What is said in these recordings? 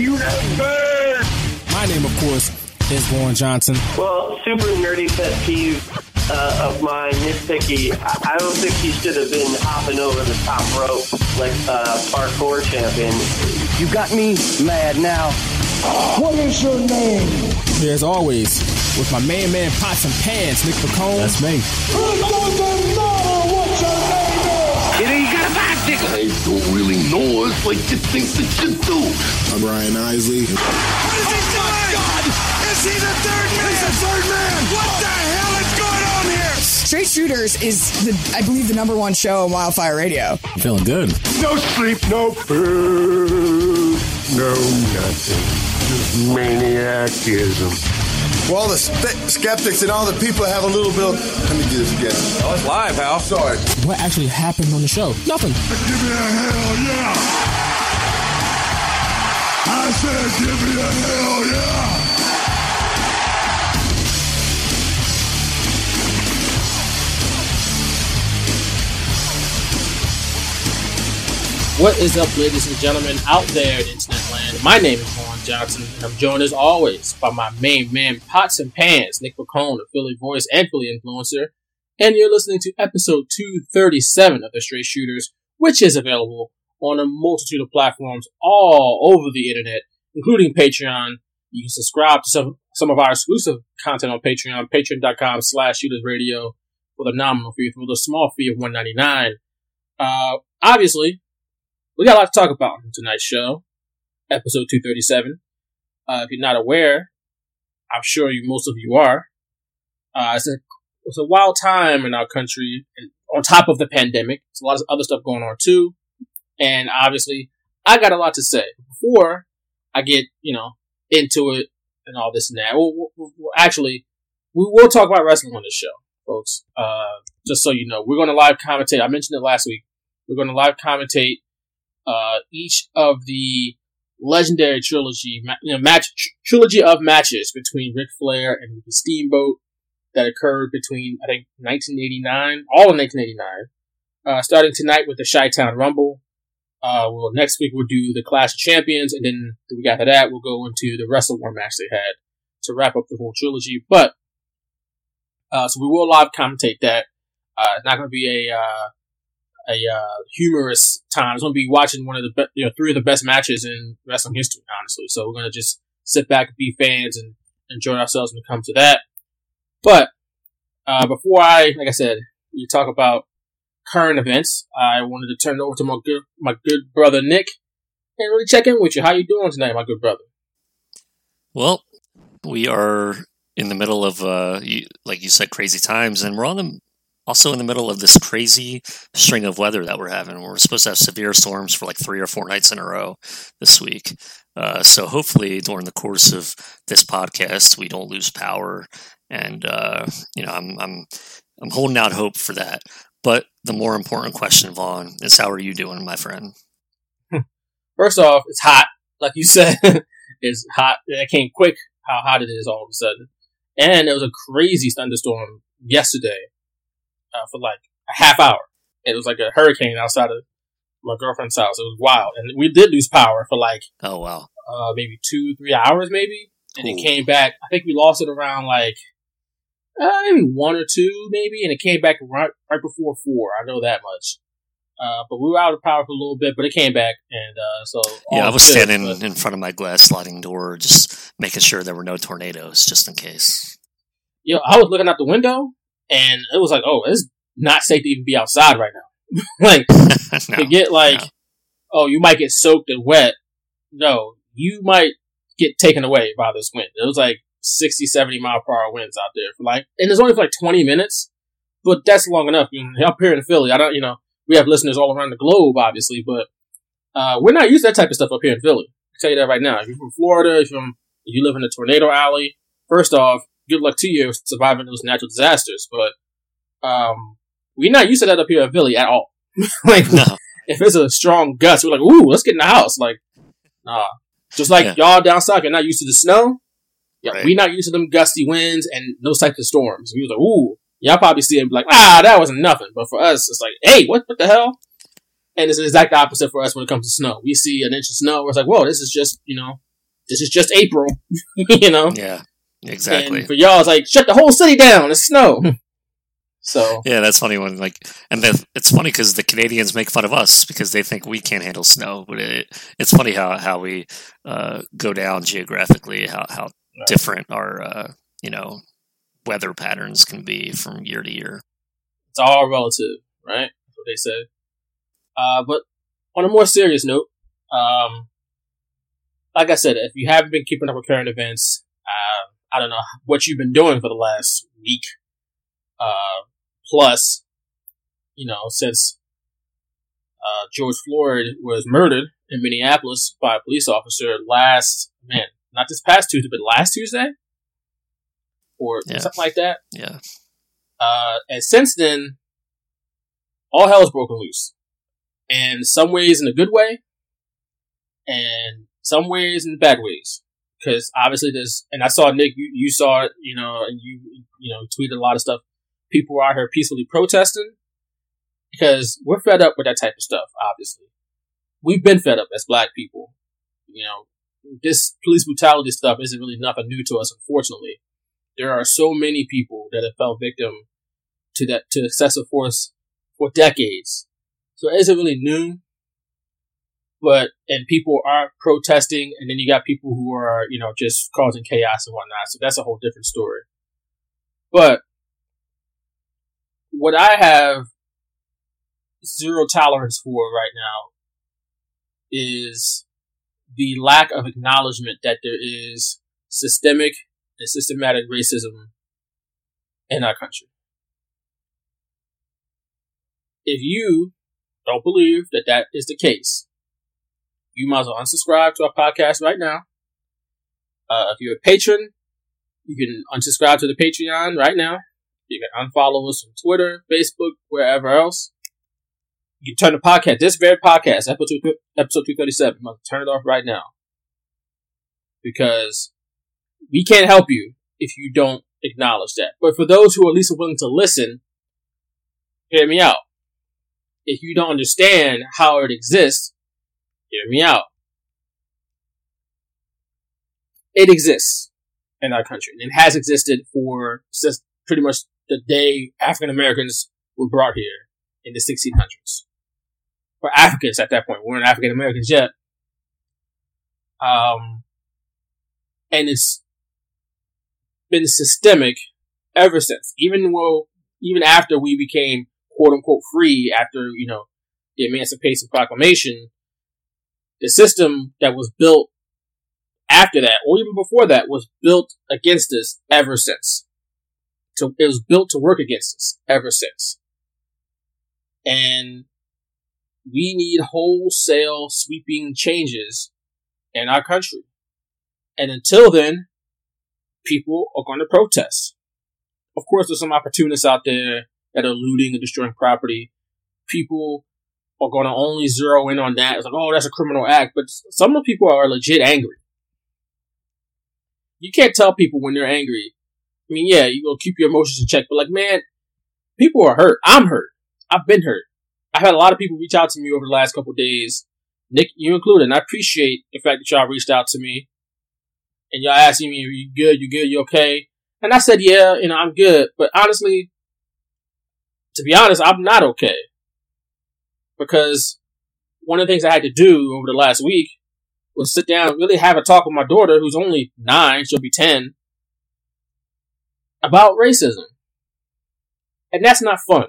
universe. My name, of course, is Warren Johnson. Well, super nerdy pet peeve uh, of mine, nitpicky. I, I don't think he should have been hopping over the top rope like a parkour champion. You got me mad now. What is your name? Here, as always, with my main man, Pots and Pans, Nick Pacone. That's me. A. I don't really know us like you think that you do. I'm Ryan Isley. What is he doing? Oh God! Is he the third man? He's the third man! What the hell is going on here? Straight Shooters is, the, I believe, the number one show on Wildfire Radio. I'm feeling good. No sleep, no food, no nothing. Just maniacism. Well, the spe- skeptics and all the people have a little bit of. Let me do this again. Oh, it's live, Hal. Sorry. What actually happened on the show? Nothing. Give me a hell yeah! I said, give me a hell yeah! What is up, ladies and gentlemen, out there in internet land? My name is Vaughn Johnson, and I'm joined as always by my main man, Pots and Pans, Nick McCone, a Philly voice and Philly influencer. And you're listening to episode 237 of The Straight Shooters, which is available on a multitude of platforms all over the internet, including Patreon. You can subscribe to some, some of our exclusive content on Patreon, patreon.com slash shooters radio with a nominal fee, for the small fee of 199 Uh, obviously, we got a lot to talk about in tonight's show, episode 237. Uh, if you're not aware, I'm sure you, most of you are. Uh, it's a, it's a wild time in our country, and on top of the pandemic, there's a lot of other stuff going on too. And obviously, I got a lot to say. Before I get, you know, into it and all this and that, well, well, well, actually, we will talk about wrestling on this show, folks. Uh, just so you know, we're going to live commentate. I mentioned it last week. We're going to live commentate uh, each of the legendary trilogy, you know, match trilogy of matches between Ric Flair and Ricky Steamboat that occurred between I think 1989, all in 1989. Uh, starting tonight with the Chi-Town Rumble. Uh, well, next week we'll do the Clash of Champions, and then the week after that we'll go into the Wrestle War match they had to wrap up the whole trilogy. But uh, so we will live commentate that. Uh, it's not going to be a uh, a uh, humorous time. It's going to be watching one of the be- you know three of the best matches in wrestling history, honestly. So we're going to just sit back and be fans and enjoy ourselves when it comes to that. But uh, before I, like I said, we talk about current events. I wanted to turn it over to my good my good brother Nick and really check in with you. How you doing tonight, my good brother? Well, we are in the middle of, uh, you, like you said, crazy times, and we're on the also in the middle of this crazy string of weather that we're having. We're supposed to have severe storms for like three or four nights in a row this week. Uh, so hopefully, during the course of this podcast, we don't lose power. And uh, you know, I'm I'm I'm holding out hope for that. But the more important question, Vaughn, is how are you doing, my friend? First off, it's hot, like you said. it's hot. It came quick. How hot it is all of a sudden, and there was a crazy thunderstorm yesterday uh, for like a half hour. It was like a hurricane outside of my girlfriend's house. It was wild, and we did lose power for like oh wow, uh, maybe two three hours maybe, and Ooh. it came back. I think we lost it around like uh, maybe one or two maybe, and it came back right right before four. I know that much. Uh, but we were out of power for a little bit, but it came back, and uh, so yeah, I was good, standing but... in front of my glass sliding door, just making sure there were no tornadoes, just in case. Know, I was looking out the window, and it was like, oh, it's not safe to even be outside right now. like no, to get like, no. oh, you might get soaked and wet. No, you might get taken away by this wind. It was like 60, 70 mile per hour winds out there for like, and it's only for like 20 minutes, but that's long enough. You know, up here in Philly, I don't, you know, we have listeners all around the globe, obviously, but uh, we're not used to that type of stuff up here in Philly. I tell you that right now. If you're from Florida, if, if you live in a tornado alley, first off, good luck to you surviving those natural disasters. But um, we're not used to that up here in Philly at all. like, no. if it's a strong gust, we're like, ooh, let's get in the house. Like, nah. Just like yeah. y'all down south, you're not used to the snow. Yeah, right. we're not used to them gusty winds and those types of storms. We was like, ooh, y'all probably see it and be like, ah, that wasn't nothing. But for us, it's like, hey, what, what the hell? And it's the exact opposite for us when it comes to snow. We see an inch of snow, it's like, whoa, this is just, you know, this is just April, you know. Yeah, exactly. And for y'all, it's like shut the whole city down. It's snow. So yeah, that's funny when like, and the, it's funny because the Canadians make fun of us because they think we can't handle snow. But it, it's funny how how we uh, go down geographically, how how right. different our uh, you know weather patterns can be from year to year. It's all relative, right? That's what they say. Uh, but on a more serious note, um, like I said, if you haven't been keeping up with current events, uh, I don't know what you've been doing for the last week. Uh, plus, you know, since uh, George Floyd was murdered in Minneapolis by a police officer last, man, not this past Tuesday, but last Tuesday? Or yeah. something like that? Yeah. Uh, and since then, all hell hell's broken loose. And some ways in a good way, and some ways in bad ways. Because obviously there's, and I saw Nick, you, you saw you know, and you, you know, tweeted a lot of stuff people are out here peacefully protesting because we're fed up with that type of stuff, obviously. We've been fed up as black people. You know, this police brutality stuff isn't really nothing new to us, unfortunately. There are so many people that have fell victim to that, to excessive force for decades. So it isn't really new. But, and people are protesting, and then you got people who are, you know, just causing chaos and whatnot. So that's a whole different story. But what I have zero tolerance for right now is the lack of acknowledgement that there is systemic and systematic racism in our country. If you don't believe that that is the case, you might as well unsubscribe to our podcast right now. Uh, if you're a patron, you can unsubscribe to the Patreon right now. You can unfollow us on Twitter, Facebook, wherever else. You can turn the podcast, this very podcast, episode episode two thirty seven. Turn it off right now because we can't help you if you don't acknowledge that. But for those who are at least are willing to listen, hear me out. If you don't understand how it exists, hear me out. It exists in our country. It has existed for since pretty much the day African Americans were brought here in the 1600s. For Africans at that point, we weren't African Americans yet. Um, and it's been systemic ever since. Even well, even after we became quote unquote free after you know the Emancipation Proclamation, the system that was built after that, or even before that, was built against us ever since to, it was built to work against us ever since. And we need wholesale sweeping changes in our country. And until then, people are going to protest. Of course, there's some opportunists out there that are looting and destroying property. People are going to only zero in on that. It's like, oh, that's a criminal act. But some of the people are legit angry. You can't tell people when they're angry I mean, yeah, you will keep your emotions in check, but like, man, people are hurt. I'm hurt. I've been hurt. I've had a lot of people reach out to me over the last couple days, Nick, you included, and I appreciate the fact that y'all reached out to me and y'all asking me, are you good? You good? You okay? And I said, yeah, you know, I'm good. But honestly, to be honest, I'm not okay. Because one of the things I had to do over the last week was sit down and really have a talk with my daughter, who's only nine, she'll be 10, about racism. And that's not fun.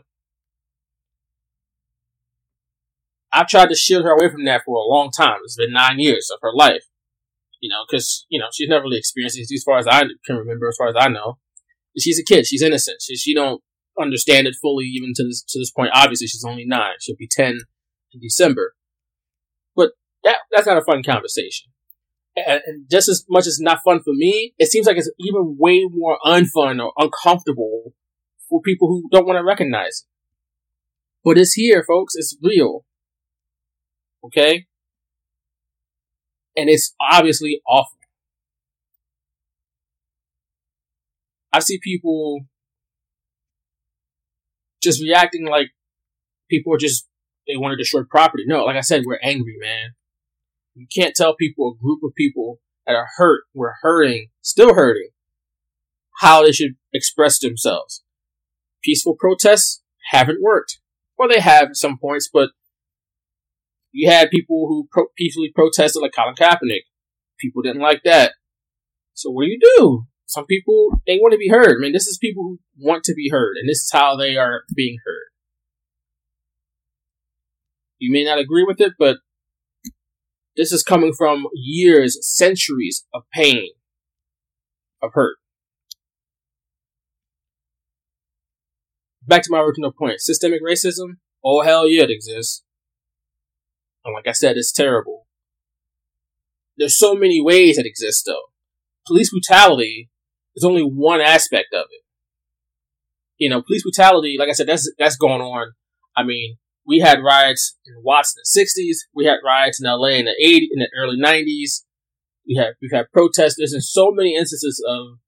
I've tried to shield her away from that for a long time. It's been nine years of her life. You know, because, you know, she's never really experienced it as far as I can remember, as far as I know. She's a kid. She's innocent. She, she don't understand it fully even to this, to this point. Obviously, she's only nine. She'll be 10 in December. But that, that's not a fun conversation and just as much as not fun for me, it seems like it's even way more unfun or uncomfortable for people who don't want to recognize it. But it's here, folks. It's real. Okay? And it's obviously awful. I see people just reacting like people are just, they want to destroy property. No, like I said, we're angry, man. You can't tell people, a group of people, that are hurt, we're hurting, still hurting, how they should express themselves. Peaceful protests haven't worked. Well, they have at some points, but you had people who pro- peacefully protested, like Colin Kaepernick. People didn't like that. So what do you do? Some people they want to be heard. I mean, this is people who want to be heard, and this is how they are being heard. You may not agree with it, but this is coming from years, centuries of pain, of hurt. Back to my original point systemic racism. Oh, hell yeah, it exists. And like I said, it's terrible. There's so many ways it exists, though. Police brutality is only one aspect of it. You know, police brutality, like I said, that's that's going on. I mean, we had riots in Watts in the '60s. We had riots in LA in the '80s, in the early '90s. We have we've had protesters and so many instances of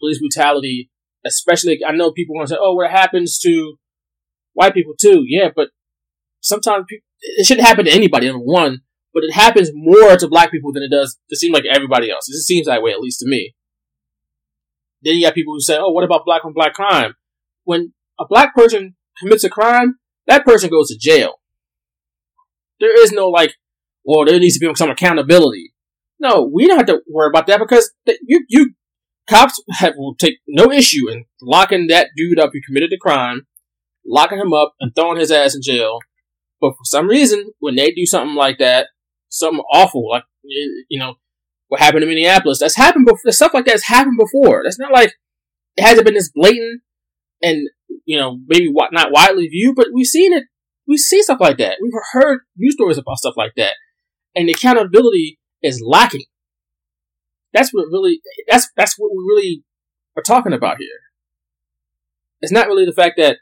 police brutality. Especially, I know people want to say, "Oh, what happens to white people too?" Yeah, but sometimes people, it shouldn't happen to anybody. Number one, but it happens more to black people than it does to seem like everybody else. It seems that way, at least to me. Then you got people who say, "Oh, what about black on black crime?" When a black person commits a crime, that person goes to jail. There is no like, well, there needs to be some accountability. No, we don't have to worry about that because you, you cops have, will take no issue in locking that dude up who committed the crime, locking him up and throwing his ass in jail. But for some reason, when they do something like that, something awful, like you know what happened in Minneapolis, that's happened before. Stuff like that's happened before. That's not like it hasn't been this blatant and you know, maybe not widely viewed, but we've seen it. We see stuff like that. We've heard news stories about stuff like that, and the accountability is lacking. That's what really. That's that's what we really are talking about here. It's not really the fact that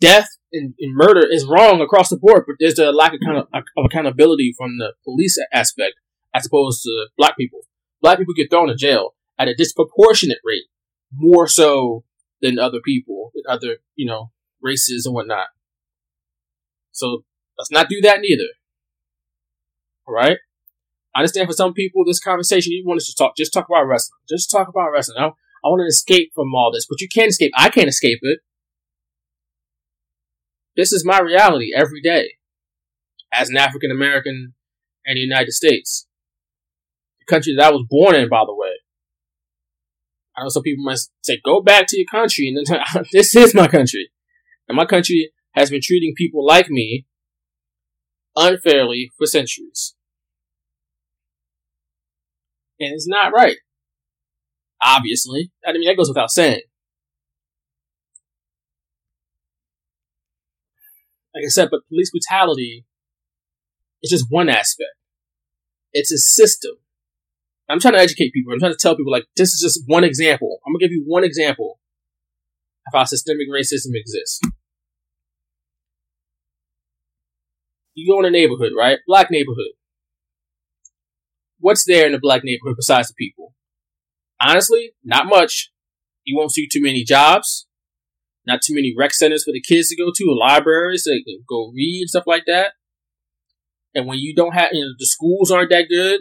death and, and murder is wrong across the board, but there's a lack of, kind of, of accountability from the police aspect as opposed to black people. Black people get thrown in jail at a disproportionate rate, more so than other people, than other, you know, races and whatnot. So let's not do that neither. Alright? I understand for some people this conversation you want us to talk just talk about wrestling. Just talk about wrestling. I, I want to escape from all this, but you can't escape. I can't escape it. This is my reality every day as an African American in the United States. Country that I was born in, by the way. I know some people might say, go back to your country. And then, this is my country. And my country has been treating people like me unfairly for centuries. And it's not right. Obviously. I mean, that goes without saying. Like I said, but police brutality is just one aspect. It's a system. I'm trying to educate people. I'm trying to tell people like this is just one example. I'm gonna give you one example of how systemic racism exists. You go in a neighborhood, right? Black neighborhood. What's there in the black neighborhood besides the people? Honestly, not much. You won't see too many jobs, not too many rec centers for the kids to go to, libraries so they can go read and stuff like that. And when you don't have, you know, the schools aren't that good,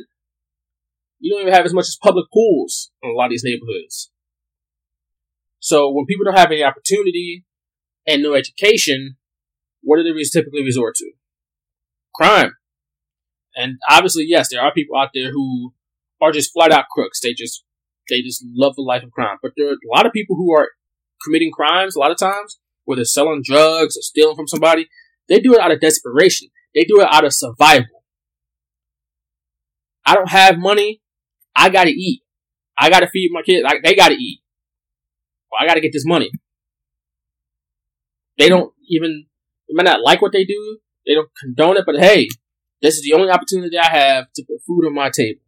you don't even have as much as public pools in a lot of these neighborhoods. So when people don't have any opportunity and no education, what do they typically resort to? Crime. And obviously, yes, there are people out there who are just flat out crooks. They just they just love the life of crime. But there are a lot of people who are committing crimes a lot of times, whether selling drugs or stealing from somebody. They do it out of desperation. They do it out of survival. I don't have money. I gotta eat. I gotta feed my kids. I, they gotta eat. Well, I gotta get this money. They don't even, they might not like what they do. They don't condone it, but hey, this is the only opportunity I have to put food on my table.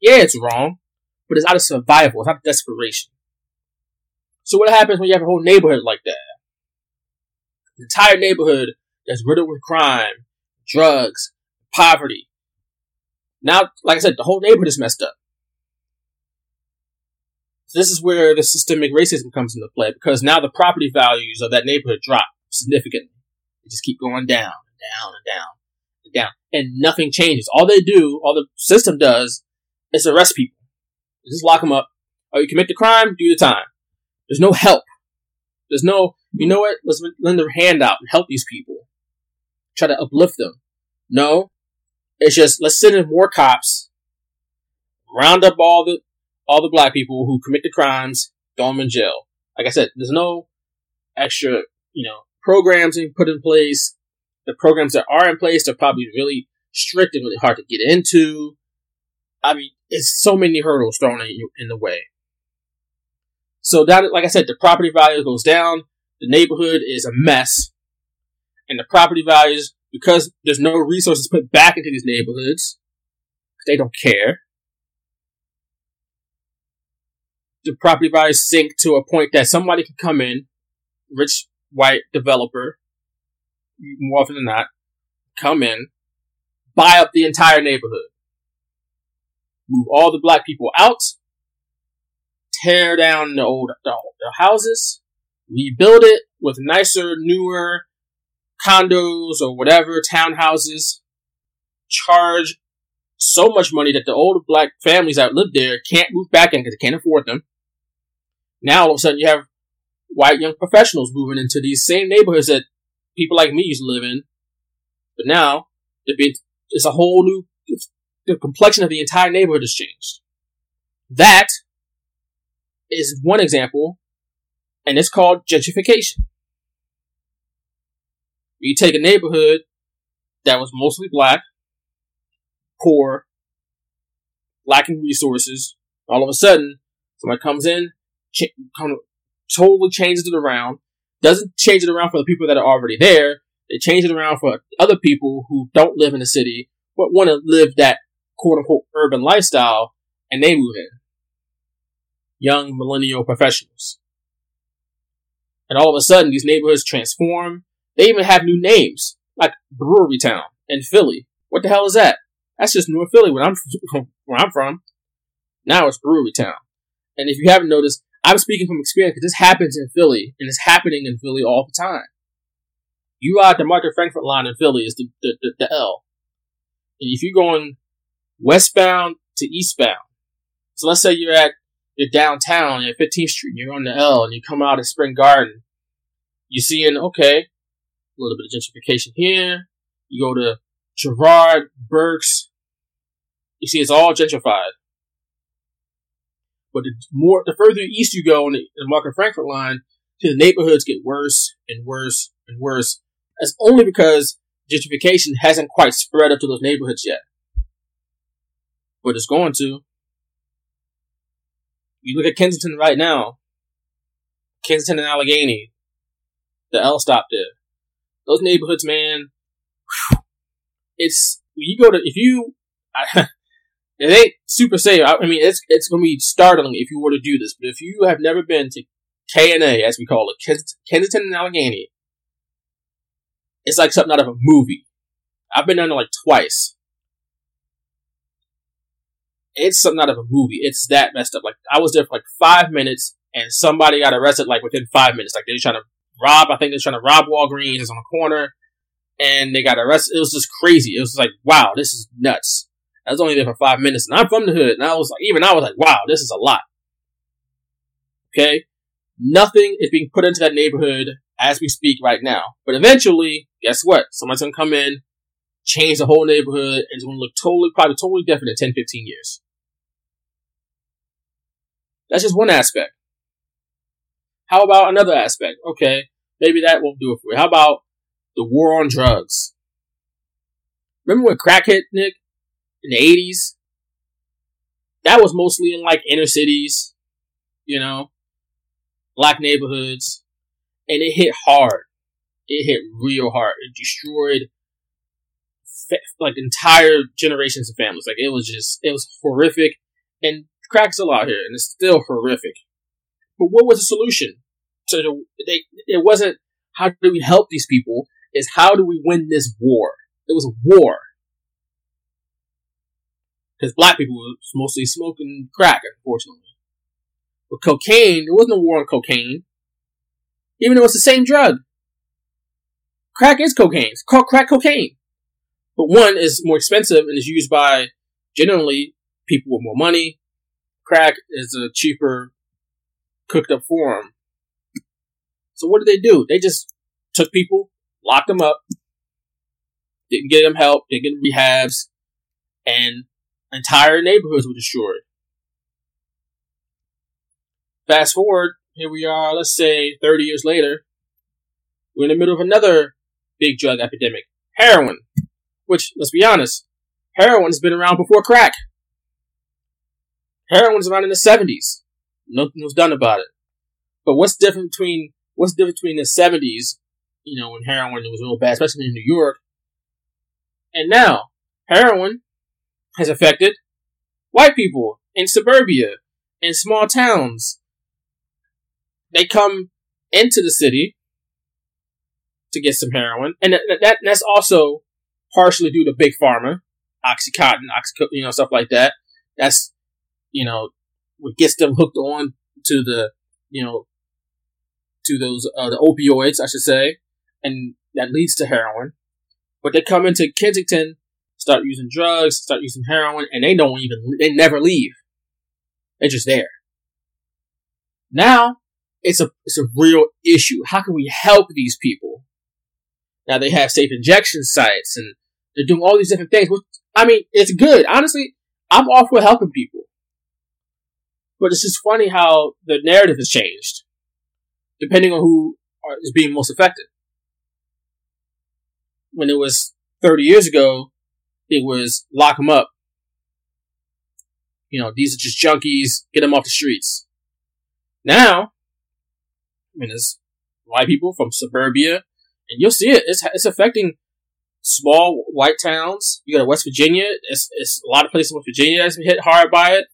Yeah, it's wrong, but it's out of survival. It's out of desperation. So what happens when you have a whole neighborhood like that? The entire neighborhood that's riddled with crime, drugs, poverty. Now, like I said, the whole neighborhood is messed up. This is where the systemic racism comes into play because now the property values of that neighborhood drop significantly. They just keep going down and down and down and down, and nothing changes. All they do, all the system does, is arrest people. Just lock them up. Oh, you commit the crime, do the time. There's no help. There's no, you know what? Let's lend a hand out and help these people. Try to uplift them. No. It's just, let's send in more cops, round up all the, all the black people who commit the crimes, throw them in jail. Like I said, there's no extra, you know, programs being put in place. The programs that are in place are probably really strict and really hard to get into. I mean, it's so many hurdles thrown in, in the way. So that, like I said, the property value goes down. The neighborhood is a mess, and the property values because there's no resources put back into these neighborhoods. They don't care. The property values sink to a point that somebody can come in, rich white developer, more often than not, come in, buy up the entire neighborhood, move all the black people out, tear down the old the, the houses, rebuild it with nicer, newer condos or whatever townhouses, charge so much money that the old black families that live there can't move back in because they can't afford them. Now all of a sudden you have white young professionals moving into these same neighborhoods that people like me used to live in. But now it's a whole new the complexion of the entire neighborhood has changed. That is one example, and it's called gentrification. You take a neighborhood that was mostly black, poor, lacking resources, all of a sudden, somebody comes in, ch- kind of totally changes it around, doesn't change it around for the people that are already there, they change it around for other people who don't live in the city, but want to live that quote unquote urban lifestyle, and they move in. Young millennial professionals. And all of a sudden, these neighborhoods transform. They even have new names, like Brewery Town in Philly. What the hell is that? That's just North Philly, where I'm where I'm from. Now it's Brewery Town. And if you haven't noticed, I'm speaking from experience because this happens in Philly, and it's happening in Philly all the time. You ride the Market Frankford line in Philly is the, the, the, the L. And if you're going westbound to eastbound, so let's say you're at you're downtown at 15th Street, and you're on the L, and you come out of Spring Garden, you're seeing okay, a little bit of gentrification here. You go to Girard, Berks, you see it's all gentrified. But the more, the further east you go on the, the Market Frankford line, the neighborhoods get worse and worse and worse. That's only because gentrification hasn't quite spread up to those neighborhoods yet. But it's going to. You look at Kensington right now. Kensington and Allegheny. The L stop there. Those neighborhoods, man. It's, you go to, if you, it ain't super safe. I, I mean, it's, it's gonna be startling if you were to do this, but if you have never been to K&A, as we call it, Kensington and Allegheny, it's like something out of a movie. I've been down there like twice. It's something out of a movie. It's that messed up. Like I was there for like five minutes, and somebody got arrested like within five minutes. Like they were trying to rob. I think they were trying to rob Walgreens. It's on a corner, and they got arrested. It was just crazy. It was like, wow, this is nuts. I was only there for five minutes, and I'm from the hood, and I was like, even I was like, wow, this is a lot. Okay, nothing is being put into that neighborhood as we speak right now. But eventually, guess what? Someone's gonna come in, change the whole neighborhood, and it's gonna look totally, probably totally different in 10, 15 years. That's just one aspect. How about another aspect? Okay, maybe that won't do it for you. How about the war on drugs? Remember when crack hit, Nick? In the 80s? That was mostly in like inner cities, you know, black neighborhoods and it hit hard. It hit real hard. It destroyed like entire generations of families. Like it was just, it was horrific. And crack's a lot here, and it's still horrific. But what was the solution? So the, they, it wasn't how do we help these people? Is how do we win this war? It was a war because black people was mostly smoking crack, unfortunately. But cocaine, there wasn't a war on cocaine even though it's the same drug. Crack is cocaine. It's called crack cocaine. But one is more expensive and is used by generally people with more money. Crack is a cheaper cooked up form. So what did they do? They just took people, locked them up, didn't get them help, didn't get them rehabs, and entire neighborhoods were destroyed. Fast forward, here we are, let's say 30 years later, we're in the middle of another big drug epidemic. Heroin. Which, let's be honest, heroin's been around before crack. Heroin was around in the 70s. Nothing was done about it. But what's different between, what's different between the 70s, you know, when heroin was real bad, especially in New York, and now, heroin has affected white people in suburbia, in small towns. They come into the city to get some heroin, and that, that that's also partially due to big pharma, oxycontin, oxy, you know, stuff like that. That's you know what gets them hooked on to the you know to those uh, the opioids, I should say, and that leads to heroin. But they come into Kensington, start using drugs, start using heroin, and they don't even they never leave. They're just there. Now it's a it's a real issue. How can we help these people? Now they have safe injection sites and they're doing all these different things. Which, I mean, it's good. Honestly, I'm all for helping people. But it's just funny how the narrative has changed, depending on who is being most affected. When it was 30 years ago, it was lock them up. You know, these are just junkies, get them off the streets. Now, I mean, there's white people from suburbia, and you'll see it. It's, it's affecting small white towns. You got West Virginia. It's, it's a lot of places in West Virginia that's been hit hard by it.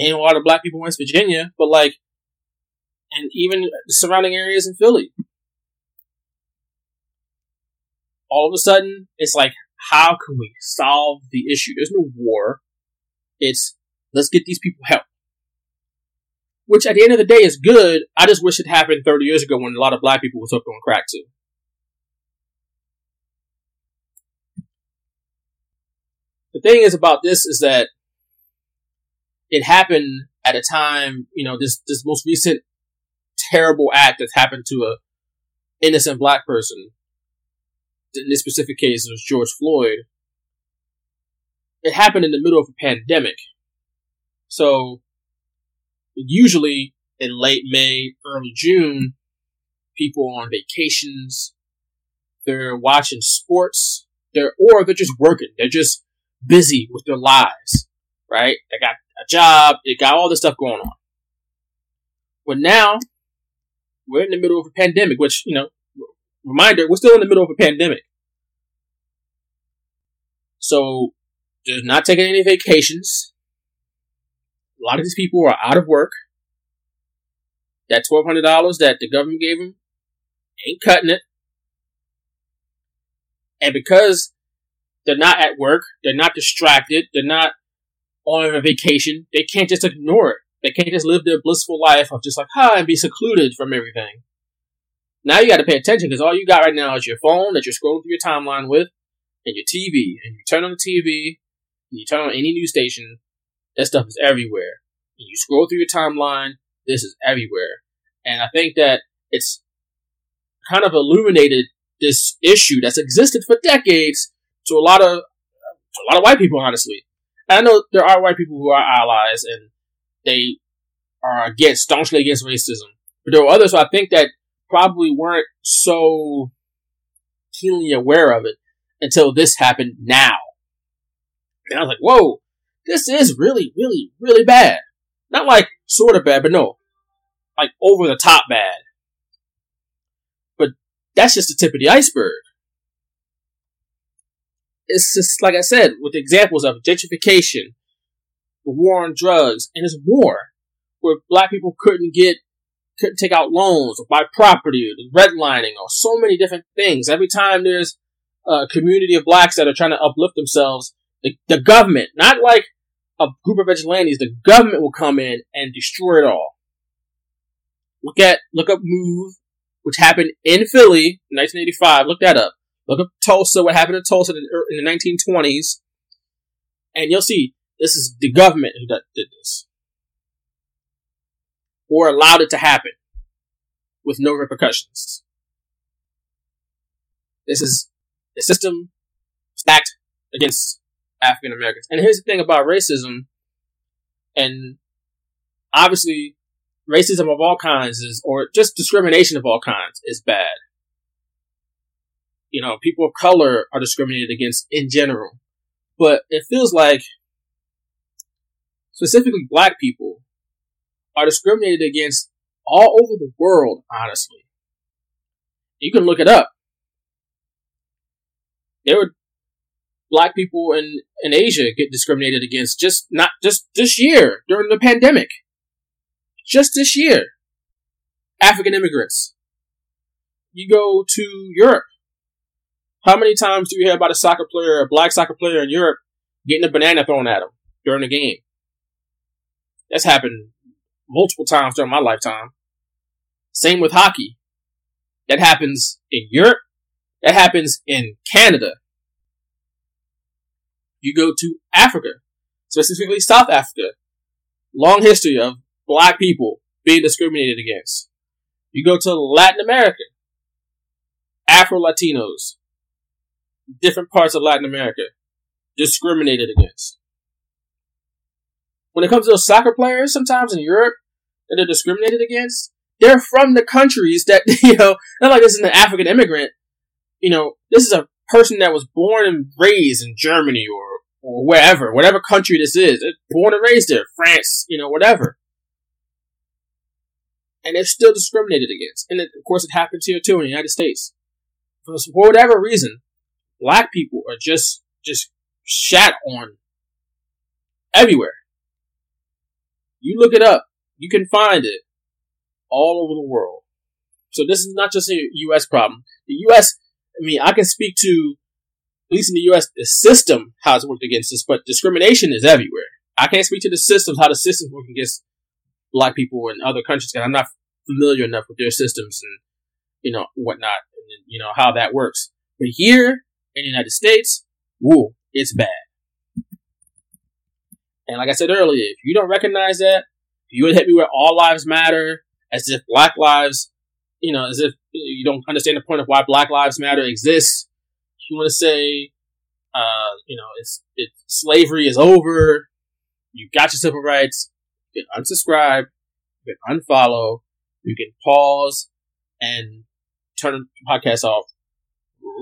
Ain't a lot of black people in West Virginia, but like, and even the surrounding areas in Philly. All of a sudden, it's like, how can we solve the issue? There's no war. It's let's get these people help. Which at the end of the day is good. I just wish it happened 30 years ago when a lot of black people was hooked on crack too. The thing is about this is that it happened at a time, you know, this, this most recent terrible act that's happened to a innocent black person. In this specific case, it was George Floyd. It happened in the middle of a pandemic. So, usually in late May, early June, people are on vacations, they're watching sports, they're, or they're just working. They're just busy with their lives, right? They got a job, they got all this stuff going on. But now, we're in the middle of a pandemic, which, you know, reminder, we're still in the middle of a pandemic. So, they're not taking any vacations. A lot of these people are out of work. That $1,200 that the government gave them ain't cutting it. And because they're not at work. They're not distracted. They're not on a vacation. They can't just ignore it. They can't just live their blissful life of just like, hi, and be secluded from everything. Now you got to pay attention because all you got right now is your phone that you're scrolling through your timeline with and your TV. And you turn on the TV and you turn on any news station, that stuff is everywhere. And you scroll through your timeline, this is everywhere. And I think that it's kind of illuminated this issue that's existed for decades to a lot of to a lot of white people, honestly. And I know there are white people who are allies and they are against staunchly against racism, but there are others who I think that probably weren't so keenly aware of it until this happened now. And I was like, whoa, this is really, really, really bad. Not like sort of bad, but no, like over the top bad. But that's just the tip of the iceberg it's just like I said, with examples of gentrification, the war on drugs, and it's war where black people couldn't get, couldn't take out loans or buy property, or redlining, or so many different things. Every time there's a community of blacks that are trying to uplift themselves, the, the government, not like a group of vigilantes, the government will come in and destroy it all. Look at, look up Move, which happened in Philly in 1985. Look that up. Look up Tulsa, what happened in Tulsa in the 1920s, and you'll see This is the government who did this. Or allowed it to happen with no repercussions. This is the system stacked against African Americans. And here's the thing about racism, and obviously, racism of all kinds is, or just discrimination of all kinds is bad. You know, people of color are discriminated against in general. But it feels like, specifically black people, are discriminated against all over the world, honestly. You can look it up. There were black people in, in Asia get discriminated against just not just this year during the pandemic. Just this year. African immigrants. You go to Europe. How many times do you hear about a soccer player, a black soccer player in Europe, getting a banana thrown at him during the game? That's happened multiple times during my lifetime. Same with hockey. That happens in Europe. That happens in Canada. You go to Africa, specifically South Africa. Long history of black people being discriminated against. You go to Latin America. Afro Latinos. Different parts of Latin America. Discriminated against. When it comes to soccer players, sometimes in Europe, that they're discriminated against, they're from the countries that, you know, not like this is an African immigrant. You know, this is a person that was born and raised in Germany or, or wherever, whatever country this is. Born and raised there, France, you know, whatever. And they're still discriminated against. And it, of course, it happens here too in the United States. For, whatever reason, black people are just, just shat on everywhere. You look it up. You can find it all over the world. So this is not just a U.S. problem. The U.S. I mean, I can speak to at least in the U.S. the system how it's worked against us, but discrimination is everywhere. I can't speak to the systems how the systems work against black people in other countries because I'm not familiar enough with their systems and you know whatnot, and you know how that works. But here in the United States, woo, it's bad. And like I said earlier, if you don't recognize that, you would hit me with all lives matter, as if black lives, you know, as if you don't understand the point of why black lives matter exists. You want to say, uh, you know, it's, it, slavery is over. You got your civil rights. You can unsubscribe. You can unfollow. You can pause and turn the podcast off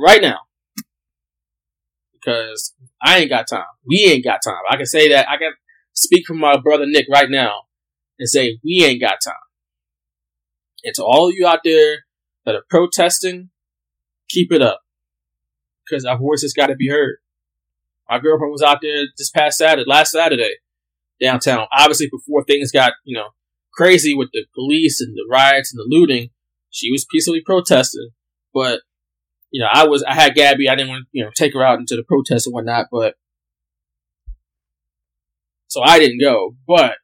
right now. Because I ain't got time. We ain't got time. I can say that. I can speak for my brother Nick right now and say, we ain't got time. And to all of you out there that are protesting, keep it up. Because our voices got to be heard. My girlfriend was out there this past Saturday, last Saturday, downtown. Obviously, before things got, you know, crazy with the police and the riots and the looting, she was peacefully protesting. But, you know, I was, I had Gabby. I didn't want to, you know, take her out into the protests and whatnot, but, so I didn't go. But,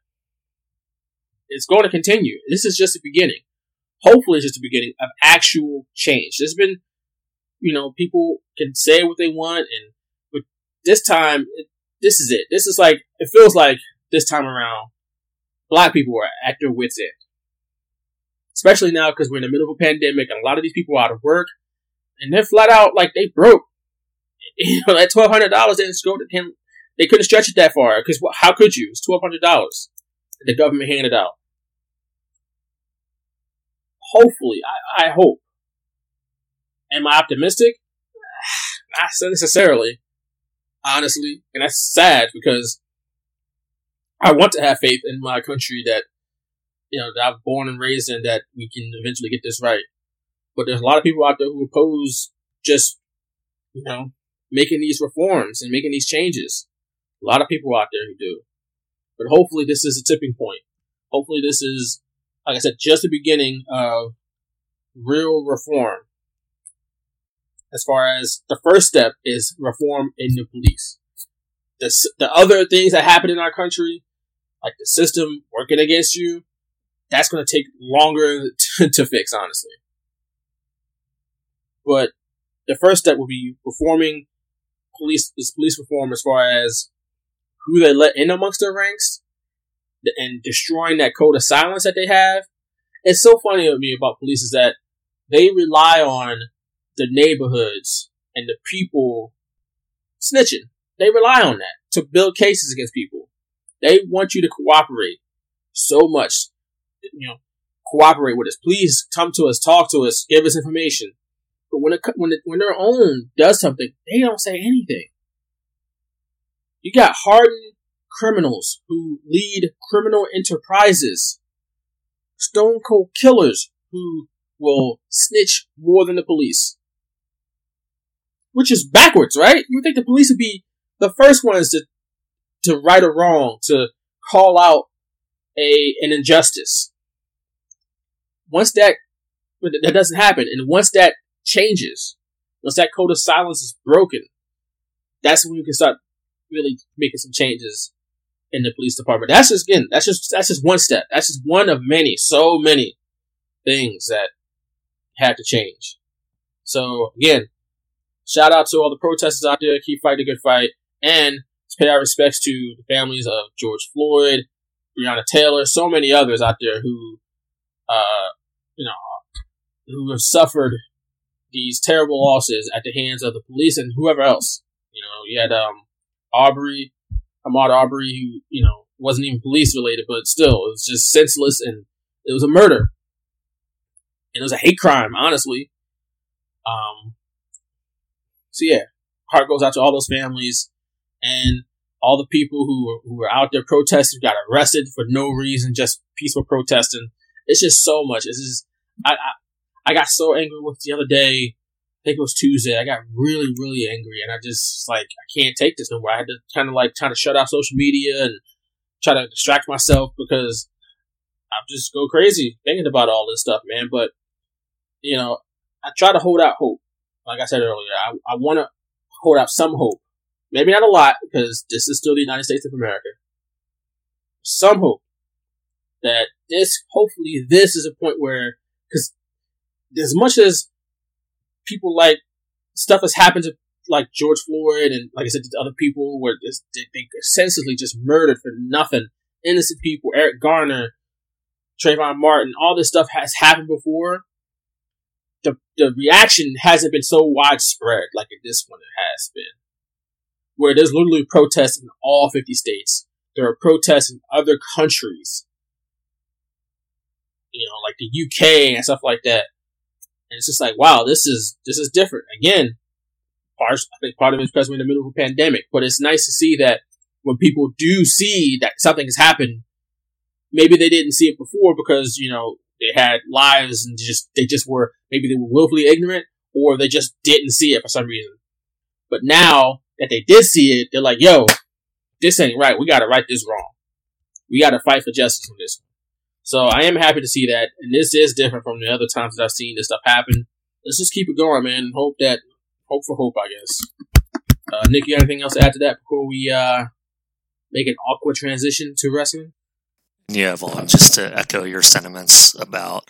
it's going to continue. This is just the beginning hopefully it's just the beginning of actual change. There's been, you know, people can say what they want, and but this time, it, this is it. This is like it feels like this time around, black people are at their wits' end, especially now because we're in the middle of a pandemic and a lot of these people are out of work, and they're flat out like they broke. You know, that twelve hundred dollars didn't go to him. They couldn't stretch it that far because how could you? It's twelve hundred dollars the government handed out hopefully, I, I hope. Am I optimistic? Not necessarily, honestly, and that's sad because I want to have faith in my country that you know that I've born and raised in that we can eventually get this right. But there's a lot of people out there who oppose just you know making these reforms and making these changes. A lot of people out there who do. But hopefully this is a tipping point. Hopefully this is like I said, just the beginning of real reform. As far as the first step is reform in the police. The, the other things that happen in our country, like the system working against you, that's going to take longer to, to fix, honestly. But the first step will be reforming police, this police reform as far as who they let in amongst their ranks and destroying that code of silence that they have. It's so funny to me about police is that they rely on the neighborhoods and the people snitching. They rely on that to build cases against people. They want you to cooperate so much. You know, cooperate with us. Please come to us, talk to us, give us information. But when it, when it, when their own does something, they don't say anything. You got hardened criminals who lead criminal enterprises, stone cold killers who will snitch more than the police. Which is backwards, right? You would think the police would be the first ones to to right or wrong, to call out a an injustice. Once that that doesn't happen, and once that changes, once that code of silence is broken, that's when you can start really making some changes in the police department. That's just again, that's just that's just one step. That's just one of many, so many things that had to change. So again, shout out to all the protesters out there. Keep fighting a good fight, and pay our respects to the families of George Floyd, Breonna Taylor, so many others out there who, uh, you know, who have suffered these terrible losses at the hands of the police and whoever else. You know, you had um, Arbery, Ahmaud Arbery, who you know wasn't even police related, but still, it was just senseless and it was a murder and it was a hate crime, honestly. Um, so yeah, heart goes out to all those families and all the people who were, who were out there protesting got arrested for no reason, just peaceful protesting. It's just so much. It's just I, I I got so angry with the other day. I think it was Tuesday. I got really, really angry, and I just like I can't take this no more. I had to kind of like try to shut off social media and try to distract myself because I just go crazy thinking about all this stuff, man. But you know, I try to hold out hope. Like I said earlier, I, I want to hold out some hope. Maybe not a lot, because this is still the United States of America. Some hope that this, hopefully, this is a point where, because as much as people like stuff has happened to like George Floyd and like I said to other people where they, they senselessly just murdered for nothing, innocent people, Eric Garner, Trayvon Martin, all this stuff has happened before the the reaction hasn't been so widespread like this one has been. Where there's literally protests in all 50 states. There are protests in other countries. You know, like the UK and stuff like that. And it's just like, wow, this is this is different. Again, part I think part of it is because we're in the middle of a pandemic, but it's nice to see that when people do see that something has happened, maybe they didn't see it before because, you know, they had lives and just they just were maybe they were willfully ignorant or they just didn't see it for some reason. But now that they did see it, they're like, "Yo, this ain't right. We got to right this wrong. We got to fight for justice on this one." So I am happy to see that, and this is different from the other times that I've seen this stuff happen. Let's just keep it going, man. Hope that, hope for hope, I guess. Uh, Nick, you got anything else to add to that before we uh, make an awkward transition to wrestling? Yeah, Vaughn, just to echo your sentiments about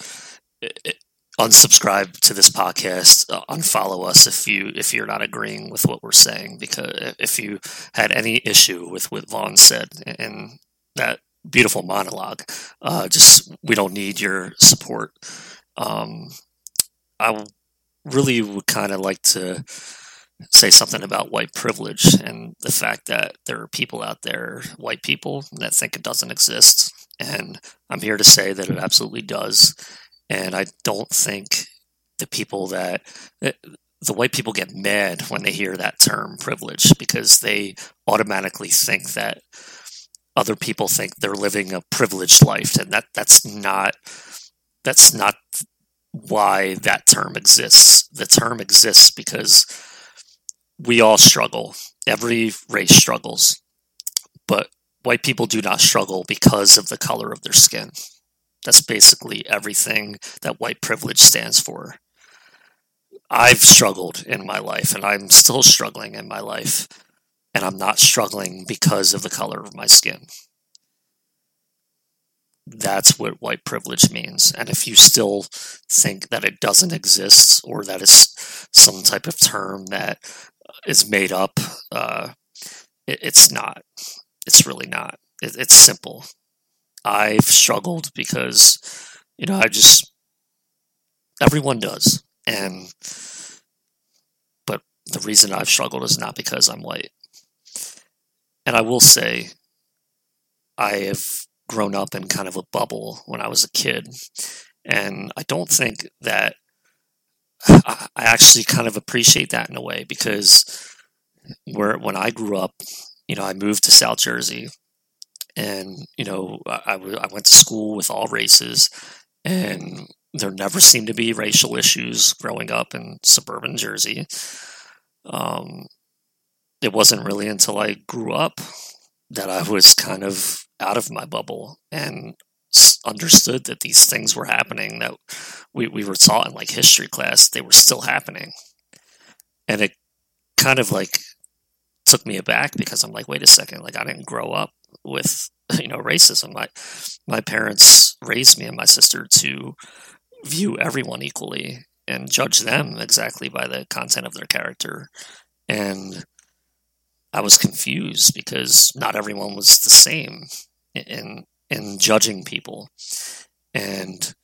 unsubscribe to this podcast, uh, unfollow us if you if you're not agreeing with what we're saying. Because if you had any issue with what Vaughn said and that beautiful monologue, uh, just we don't need your support. Um, I really would kind of like to say something about white privilege and the fact that there are people out there, white people, that think it doesn't exist. And I'm here to say that it absolutely does. And I don't think the people that eh, the white people get mad when they hear that term privilege because they automatically think that other people think they're living a privileged life and that that's not that's not why that term exists the term exists because we all struggle every race struggles but white people do not struggle because of the color of their skin. That's basically everything that white privilege stands for. I've struggled in my life and I'm still struggling in my life, and I'm not struggling because of the color of my skin. That's what white privilege means. And if you still think that it doesn't exist or that it's some type of term that is made up, uh, it, it's not it's really not. It, it's simple. I've struggled because, you know, I just, everyone does. And, but the reason I've struggled is not because I'm white. And I will say, I have grown up in kind of a bubble when I was a kid. And I don't think that I actually kind of appreciate that in a way because where when I grew up, you know, I moved to South Jersey, and you know, I, I went to school with all races, and there never seemed to be racial issues growing up in suburban Jersey. Um, it wasn't really until I grew up that I was kind of out of my bubble and understood that these things were happening that we, we were taught in like history class they were still happening. And it kind of like took me aback because i'm like wait a second like i didn't grow up with you know racism. My my parents raised me and my sister to view everyone equally and judge them exactly by the content of their character. And i was confused because not everyone was the same in in judging people. And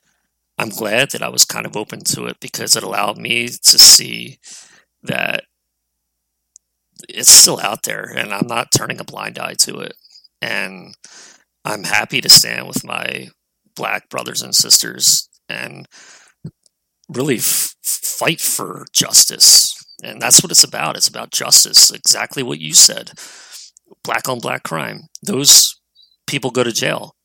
I'm glad that I was kind of open to it because it allowed me to see that it's still out there and I'm not turning a blind eye to it. And I'm happy to stand with my black brothers and sisters and really f- fight for justice. And that's what it's about. It's about justice. Exactly what you said. Black on black crime. Those people go to jail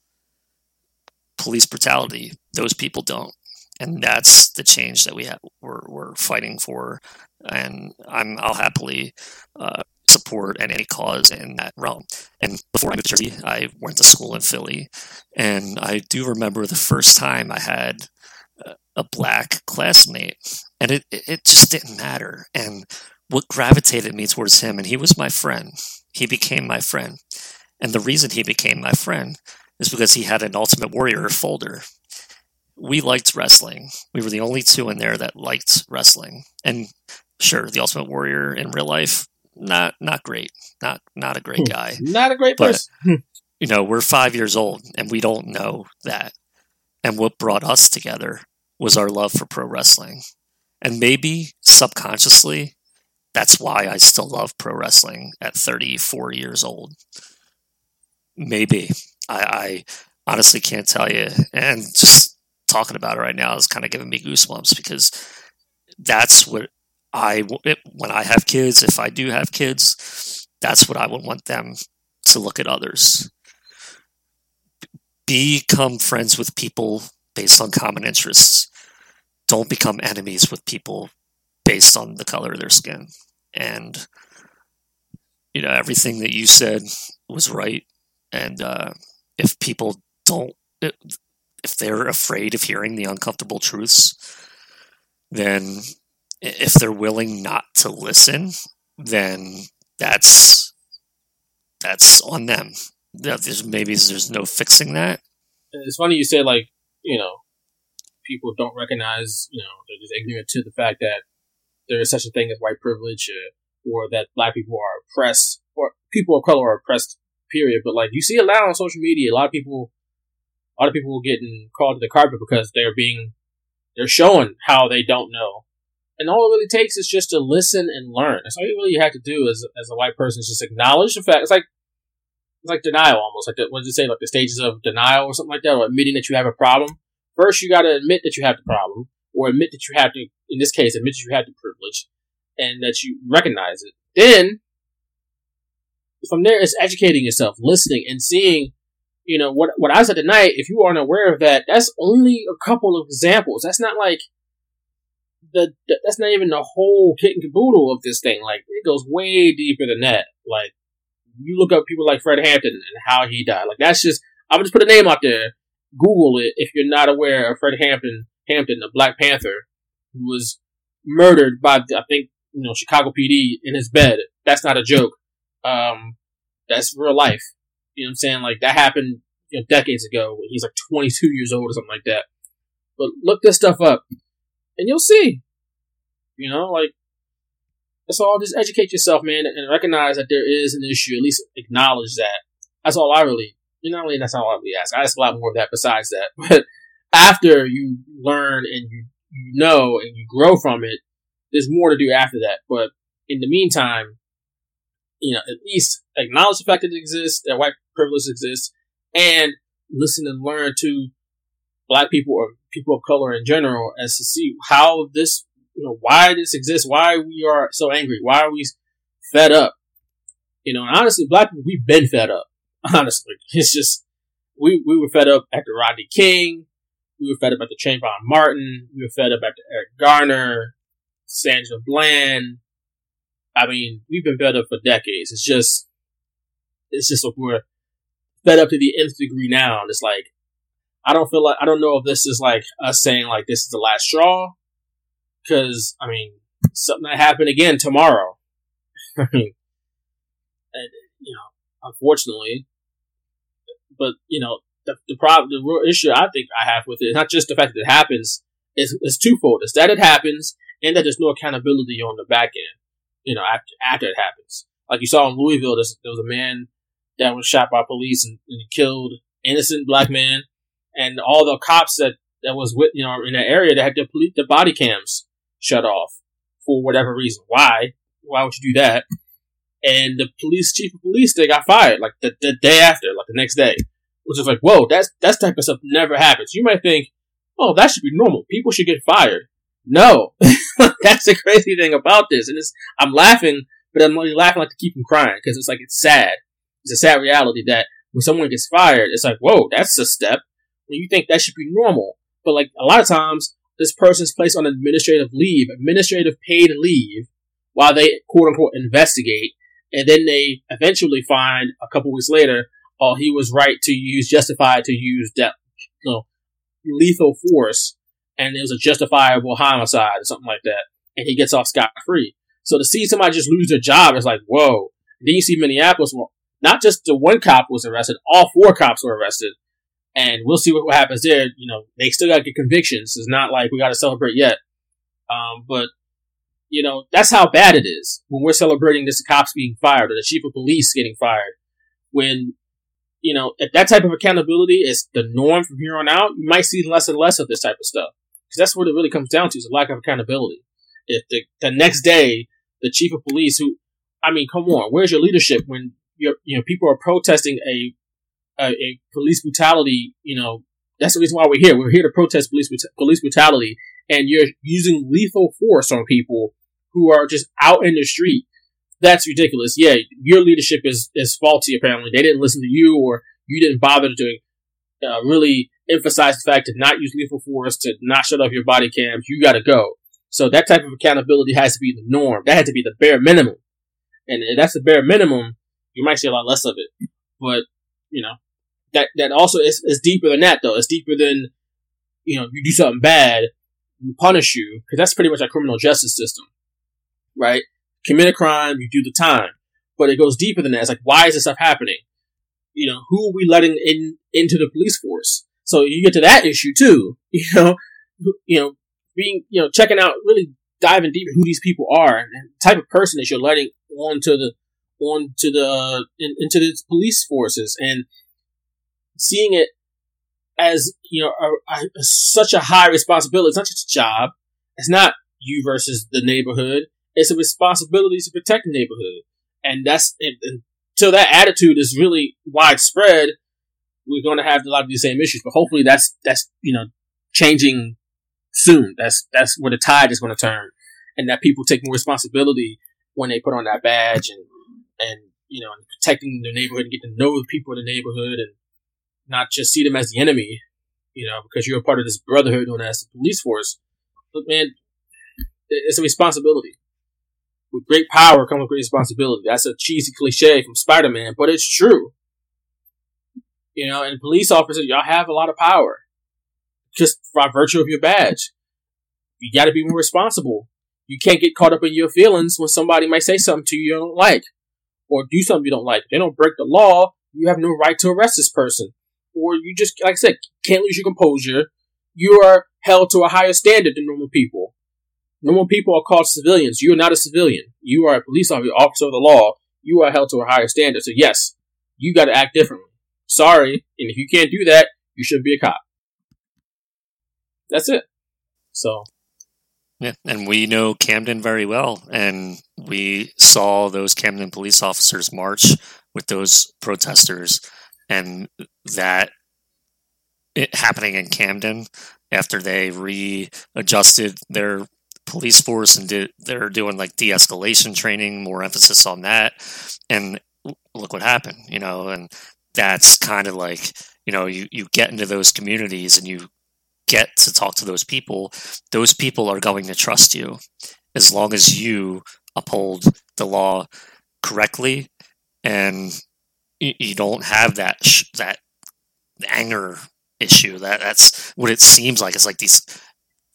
police brutality. Those people don't, and that's the change that we have. We're, we're fighting for, and I'm I'll happily uh, support any cause in that realm. And before I moved to Jersey, I went to school in Philly, and I do remember the first time I had a black classmate, and it it just didn't matter. And what gravitated me towards him, and he was my friend. He became my friend. And the reason he became my friend is because he had an Ultimate Warrior folder. We liked wrestling. We were the only two in there that liked wrestling. And sure, the Ultimate Warrior in real life, not not great. Not not a great hmm. guy. not a great person. But, you know, we're five years old and we don't know that. And what brought us together was our love for pro wrestling. And maybe subconsciously, that's why I still love pro wrestling at 34 years old. Maybe. I, I honestly can't tell you. And just talking about it right now is kind of giving me goosebumps because that's what I when I have kids, if I do have kids, that's what I would want them to look at others. Become friends with people based on common interests. Don't become enemies with people based on the color of their skin. And you know everything that you said was right, and uh, if people don't if they're afraid of hearing the uncomfortable truths then if they're willing not to listen then that's that's on them. There's maybe there's no fixing that. It's funny you say like you know people don't recognize you know they're just ignorant to the fact that there is such a thing as white privilege uh, or that black people are oppressed or people of color are oppressed period. But like you see a lot on social media, a lot of people, a lot of people getting called to the carpet because they're being, they're showing how they don't know. And all it really takes is just to listen and learn. That's all you really have to do as, as a white person is just acknowledge the fact. It's like, it's like denial almost. Like, the, what did it say? Like the stages of denial or something like that, or admitting that you have a problem. First, you gotta admit that you have the problem, or admit that you have to, in this case, admit that you have the privilege, and that you recognize it. Then, from there, it's educating yourself, listening, and seeing, you know, what what I said tonight. If you aren't aware of that, that's only a couple of examples. That's not like the, the that's not even the whole kit and caboodle of this thing. Like it goes way deeper than that. Like you look up people like Fred Hampton and how he died. Like that's just I'm just put a name out there. Google it if you're not aware of Fred Hampton, Hampton, the Black Panther, who was murdered by I think you know Chicago PD in his bed. That's not a joke. Um, that's real life. You know what I'm saying? Like that happened, you know, decades ago when he's like 22 years old or something like that. But look this stuff up and you'll see. You know, like, that's all. Just educate yourself, man, and recognize that there is an issue. At least acknowledge that. That's all I really, you know, that's not all we ask. I ask a lot more of that besides that. But after you learn and you, you know and you grow from it, there's more to do after that. But in the meantime, you know, at least acknowledge the fact that it exists, that white privilege exists, and listen and learn to black people or people of color in general as to see how this, you know, why this exists, why we are so angry, why are we fed up. You know, and honestly, black people, we've been fed up. Honestly, it's just, we, we were fed up after Rodney King. We were fed up after Trayvon Martin. We were fed up after Eric Garner, Sandra Bland. I mean, we've been fed up for decades. It's just, it's just like we're fed up to the nth degree now. And it's like, I don't feel like, I don't know if this is like us saying like this is the last straw. Cause, I mean, something that happened again tomorrow. I mean, and, you know, unfortunately, but, you know, the, the problem, the real issue I think I have with it, not just the fact that it happens, is, is twofold. It's that it happens and that there's no accountability on the back end, you know, after, after it happens. Like you saw in Louisville, there was a man that was shot by police and, and killed innocent black man, and all the cops that that was with you know in that area that had the police the body cams shut off for whatever reason. Why? Why would you do that? And the police chief of police they got fired like the, the day after, like the next day, which is like whoa, that's that type of stuff never happens. You might think, oh, that should be normal. People should get fired. No, that's the crazy thing about this, and it's I'm laughing, but I'm only laughing like to keep from crying because it's like it's sad it's a sad reality that when someone gets fired, it's like, whoa, that's a step. And you think that should be normal. But like a lot of times, this person's placed on administrative leave, administrative paid leave, while they quote unquote investigate. And then they eventually find a couple weeks later, oh, he was right to use, justified to use that, you know, lethal force. And it was a justifiable homicide or something like that. And he gets off scot free. So to see somebody just lose their job is like, whoa. Then you see Minneapolis, well, not just the one cop was arrested, all four cops were arrested. And we'll see what, what happens there. You know, they still got to get convictions. It's not like we got to celebrate yet. Um, but, you know, that's how bad it is when we're celebrating this cops being fired or the chief of police getting fired. When, you know, if that type of accountability is the norm from here on out, you might see less and less of this type of stuff. Because that's what it really comes down to is a lack of accountability. If the, the next day, the chief of police who, I mean, come on, where's your leadership when you you know, people are protesting a, a, a police brutality. You know, that's the reason why we're here. We're here to protest police police brutality, and you're using lethal force on people who are just out in the street. That's ridiculous. Yeah, your leadership is is faulty. Apparently, they didn't listen to you, or you didn't bother to uh, really emphasize the fact to not use lethal force, to not shut off your body cams. You got to go. So that type of accountability has to be the norm. That had to be the bare minimum. And that's the bare minimum you might see a lot less of it. But, you know, that, that also is, is deeper than that though. It's deeper than, you know, you do something bad, we punish you, because that's pretty much our criminal justice system, right? Commit a crime, you do the time. But it goes deeper than that. It's like, why is this stuff happening? You know, who are we letting in, into the police force? So you get to that issue too, you know, you know, being, you know, checking out, really diving deep who these people are and the type of person that you're letting onto the on to the in, into the police forces and seeing it as you know a, a, such a high responsibility. It's not just a job. It's not you versus the neighborhood. It's a responsibility to protect the neighborhood, and that's until that attitude is really widespread. We're going to have a lot of these same issues, but hopefully that's that's you know changing soon. That's that's where the tide is going to turn, and that people take more responsibility when they put on that badge and and you know, and protecting the neighborhood and get to know the people in the neighborhood and not just see them as the enemy, you know, because you're a part of this brotherhood known as the police force. But man, it's a responsibility. With great power comes great responsibility. That's a cheesy cliche from Spider Man, but it's true. You know, and police officers, y'all have a lot of power. Just by virtue of your badge. You gotta be more responsible. You can't get caught up in your feelings when somebody might say something to you you don't like or do something you don't like. They don't break the law, you have no right to arrest this person. Or you just, like I said, can't lose your composure. You are held to a higher standard than normal people. Normal people are called civilians. You are not a civilian. You are a police officer, officer of the law. You are held to a higher standard. So yes, you got to act differently. Sorry, and if you can't do that, you shouldn't be a cop. That's it. So Yeah, and we know Camden very well, and we saw those Camden police officers march with those protesters, and that it happening in Camden after they readjusted their police force and they're doing like de-escalation training, more emphasis on that, and look what happened, you know, and that's kind of like you know you you get into those communities and you get to talk to those people, those people are going to trust you as long as you uphold the law correctly and you, you don't have that sh- that anger issue. That that's what it seems like. It's like these.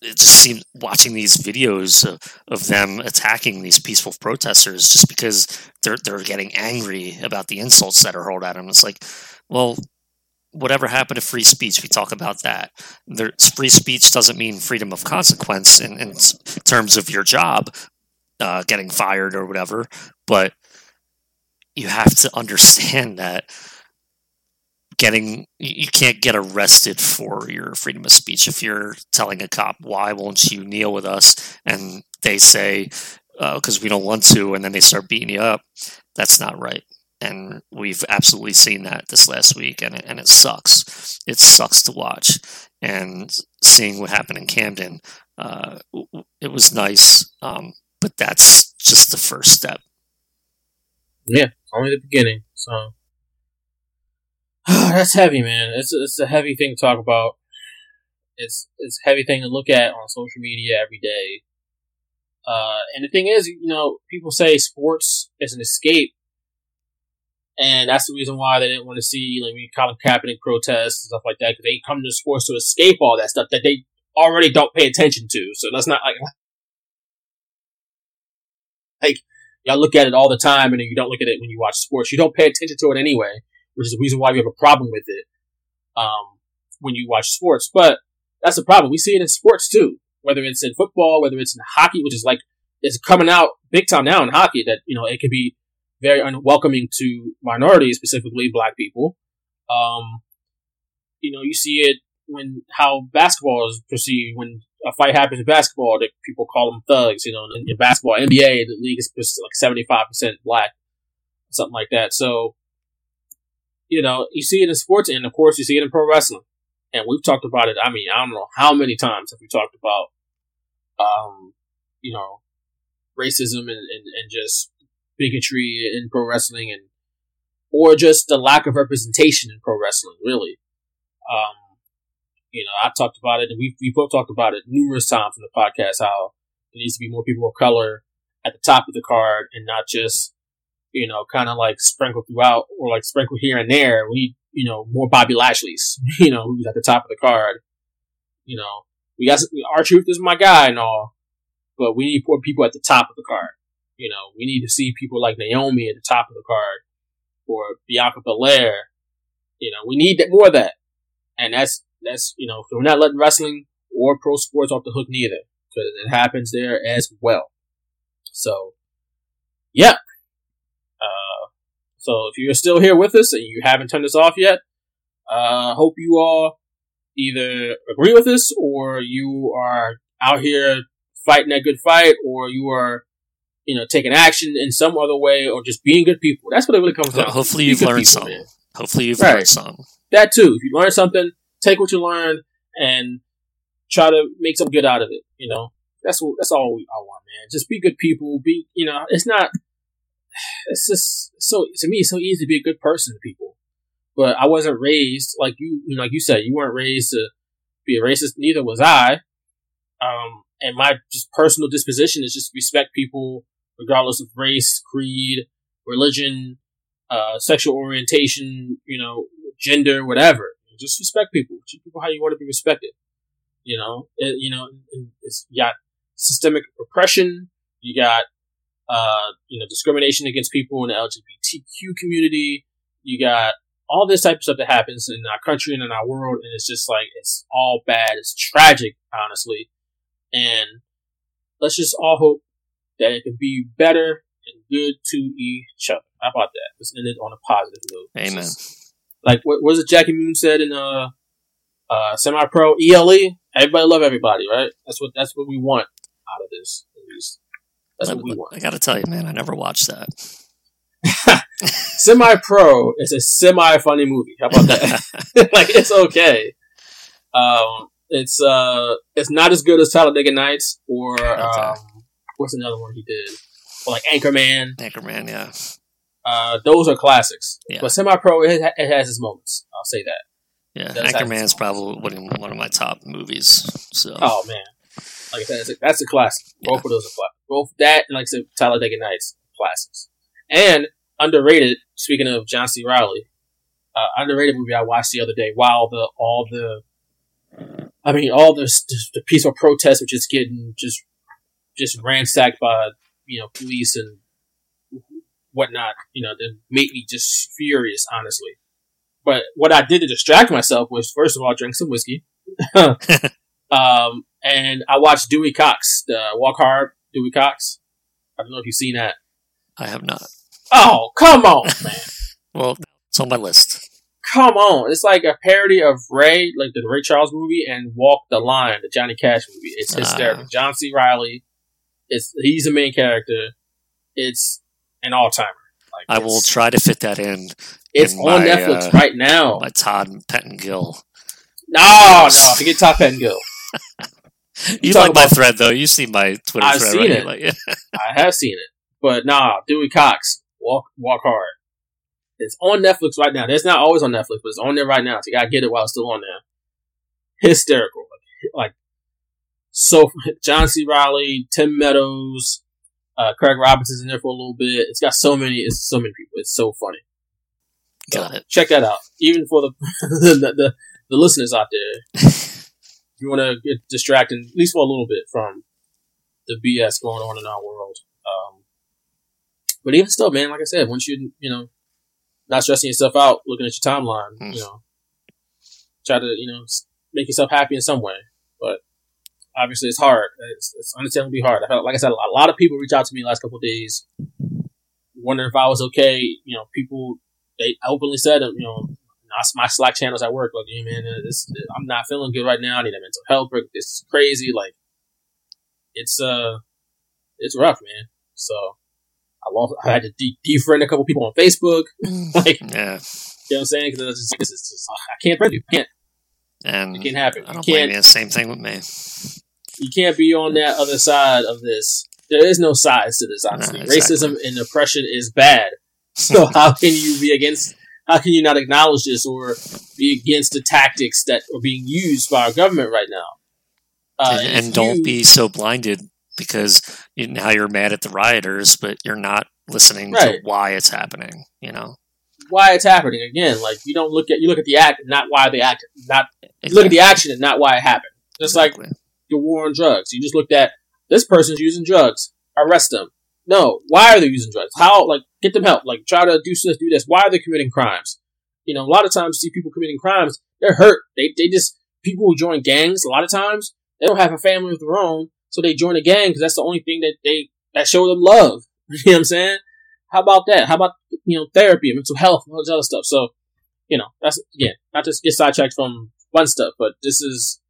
It just seems watching these videos of, of them attacking these peaceful protesters just because they're they're getting angry about the insults that are hurled at them. It's like, well, whatever happened to free speech? We talk about that. Free speech doesn't mean freedom of consequence in, in terms of your job, uh, getting fired or whatever. But you have to understand that getting you can't get arrested for your freedom of speech if you're telling a cop why won't you kneel with us? And they say because uh, we don't want to and then they start beating you up. That's not right. And we've absolutely seen that this last week and it, and it sucks. It sucks to watch. And seeing what happened in camden uh, it was nice um, but that's just the first step. Yeah only the beginning so that's heavy, man. It's it's a heavy thing to talk about. It's it's a heavy thing to look at on social media every day. Uh, and the thing is, you know, people say sports is an escape, and that's the reason why they didn't want to see like we Colin Kaepernick protests and stuff like that because they come to sports to escape all that stuff that they already don't pay attention to. So that's not like like y'all look at it all the time, and then you don't look at it when you watch sports. You don't pay attention to it anyway which is the reason why we have a problem with it um, when you watch sports. But that's the problem. We see it in sports too, whether it's in football, whether it's in hockey, which is like it's coming out big time now in hockey that you know it can be very unwelcoming to minorities, specifically black people. Um, you know, you see it when how basketball is perceived when a fight happens in basketball that people call them thugs. You know, in, in basketball, NBA, the league is like seventy five percent black, something like that. So you know, you see it in sports, and of course, you see it in pro wrestling. And we've talked about it. I mean, I don't know how many times have we talked about, um, you know, racism and, and, and just bigotry in pro wrestling, and or just the lack of representation in pro wrestling. Really, um, you know, I've talked about it, and we've we both talked about it numerous times in the podcast. How there needs to be more people of color at the top of the card, and not just you know, kind of like sprinkled throughout or like sprinkled here and there. We you know, more Bobby Lashley's, you know, who's at the top of the card. You know, we got, our truth is my guy and all, but we need more people at the top of the card. You know, we need to see people like Naomi at the top of the card or Bianca Belair. You know, we need more of that. And that's, that's, you know, we're not letting wrestling or pro sports off the hook neither because it happens there as well. So, yeah, so if you're still here with us and you haven't turned us off yet, uh, hope you all either agree with us or you are out here fighting that good fight or you are, you know, taking action in some other way or just being good people. That's what it really comes down to. Hopefully you've learned people, something. Man. Hopefully you've right. learned something. That too. If you learn something, take what you learned and try to make something good out of it. You know, that's what, that's all we, I want, man. Just be good people. Be, you know, it's not, it's just so to me, it's so easy to be a good person to people. But I wasn't raised like you, you know, like you said, you weren't raised to be a racist. Neither was I. Um, and my just personal disposition is just respect people regardless of race, creed, religion, uh, sexual orientation, you know, gender, whatever. Just respect people. Treat people how you want to be respected. You know, it, you know, it's, you got systemic oppression. You got uh, you know, discrimination against people in the LGBTQ community. You got all this type of stuff that happens in our country and in our world, and it's just like it's all bad. It's tragic, honestly. And let's just all hope that it can be better and good to each other. How about that? Let's end it on a positive note. Amen. Just, like what was it Jackie Moon said in uh uh semi pro ELE? Everybody love everybody, right? That's what that's what we want out of this. At least. That's I, what we want. I gotta tell you, man, I never watched that. semi pro is a semi funny movie. How about that? like it's okay. Um, it's uh, it's not as good as Talladega Nights or um, what's another one he did? Or like Anchorman. Anchorman, yeah. Uh, those are classics. Yeah. But semi pro, it, it has its moments. I'll say that. Yeah, That's Anchorman's probably one of- one of my top movies. So Oh man, like I said, it's a, that's a classic. Both of those are classics. Both that and like I said, Talladega Nights classics. And underrated. Speaking of John C. Reilly, uh, underrated movie I watched the other day. While the all the, I mean, all the the peaceful protests were just getting just just ransacked by you know police and whatnot. You know, that made me just furious, honestly. But what I did to distract myself was first of all drink some whiskey. um, and I watched Dewey Cox, the Walk Hard Dewey Cox. I don't know if you've seen that. I have not. Oh, come on, man. Well, it's on my list. come on. It's like a parody of Ray, like the Ray Charles movie, and Walk the Line, the Johnny Cash movie. It's hysterical. Ah. John C. Reilly, it's he's the main character. It's an all timer. Like I will try to fit that in. It's in on my, Netflix uh, right now. By Todd and Pettengill. No, no, forget Todd Pettengill. You like my thread though. You see my Twitter I've thread, seen right? it. Like, yeah. I have seen it, but nah, Dewey Cox, Walk Walk Hard. It's on Netflix right now. It's not always on Netflix, but it's on there right now. So you gotta get it while it's still on there. Hysterical, like, like so. John C. Reilly, Tim Meadows, uh, Craig Robinson's in there for a little bit. It's got so many. It's so many people. It's so funny. Got it. Check that out. Even for the the, the, the listeners out there, you want to get distracted at least for a little bit from the BS going on in our world. Um, but even still, man, like I said, once you you know not stressing yourself out, looking at your timeline, Mm. you know, try to you know make yourself happy in some way. But obviously, it's hard. It's, it's understandably hard. I felt, like I said, a lot of people reach out to me the last couple of days, wondering if I was okay. You know, people they openly said, you know, my Slack channels at work, like, hey, man, uh, this, I'm not feeling good right now. I need a mental health break. This is crazy. Like, it's uh, it's rough, man. So I lost. I had to de- defriend a couple people on Facebook. like, you know Yeah, what I'm saying? Because it's just, I can't friend you. Can't. and It can't happen. I don't blame you. Same thing with me. You can't be on that other side of this. There is no sides to this. Honestly, Nah, exactly. racism and oppression is bad. So how can you be against? How can you not acknowledge this or be against the tactics that are being used by our government right now? Uh, and, and don't you- be so blinded because you, now you're mad at the rioters, but you're not listening to why it's happening. You know, why it's happening again. Like you don't look at you look at the act, not why they act. Not you look at the action and not why it happened. Just like the war on drugs. You just looked at this person's using drugs. Arrest them. No, why are they using drugs? How like get them help? Like try to do this, do this. Why are they committing crimes? You know, a lot of times you see people committing crimes. They're hurt. They they just people who join gangs. A lot of times they don't have a family of their own, so they join a gang because that's the only thing that they that show them love. You know what I'm saying? How about that? How about you know therapy, mental health, all this other stuff? So you know that's again not just get sidetracked from fun stuff, but this is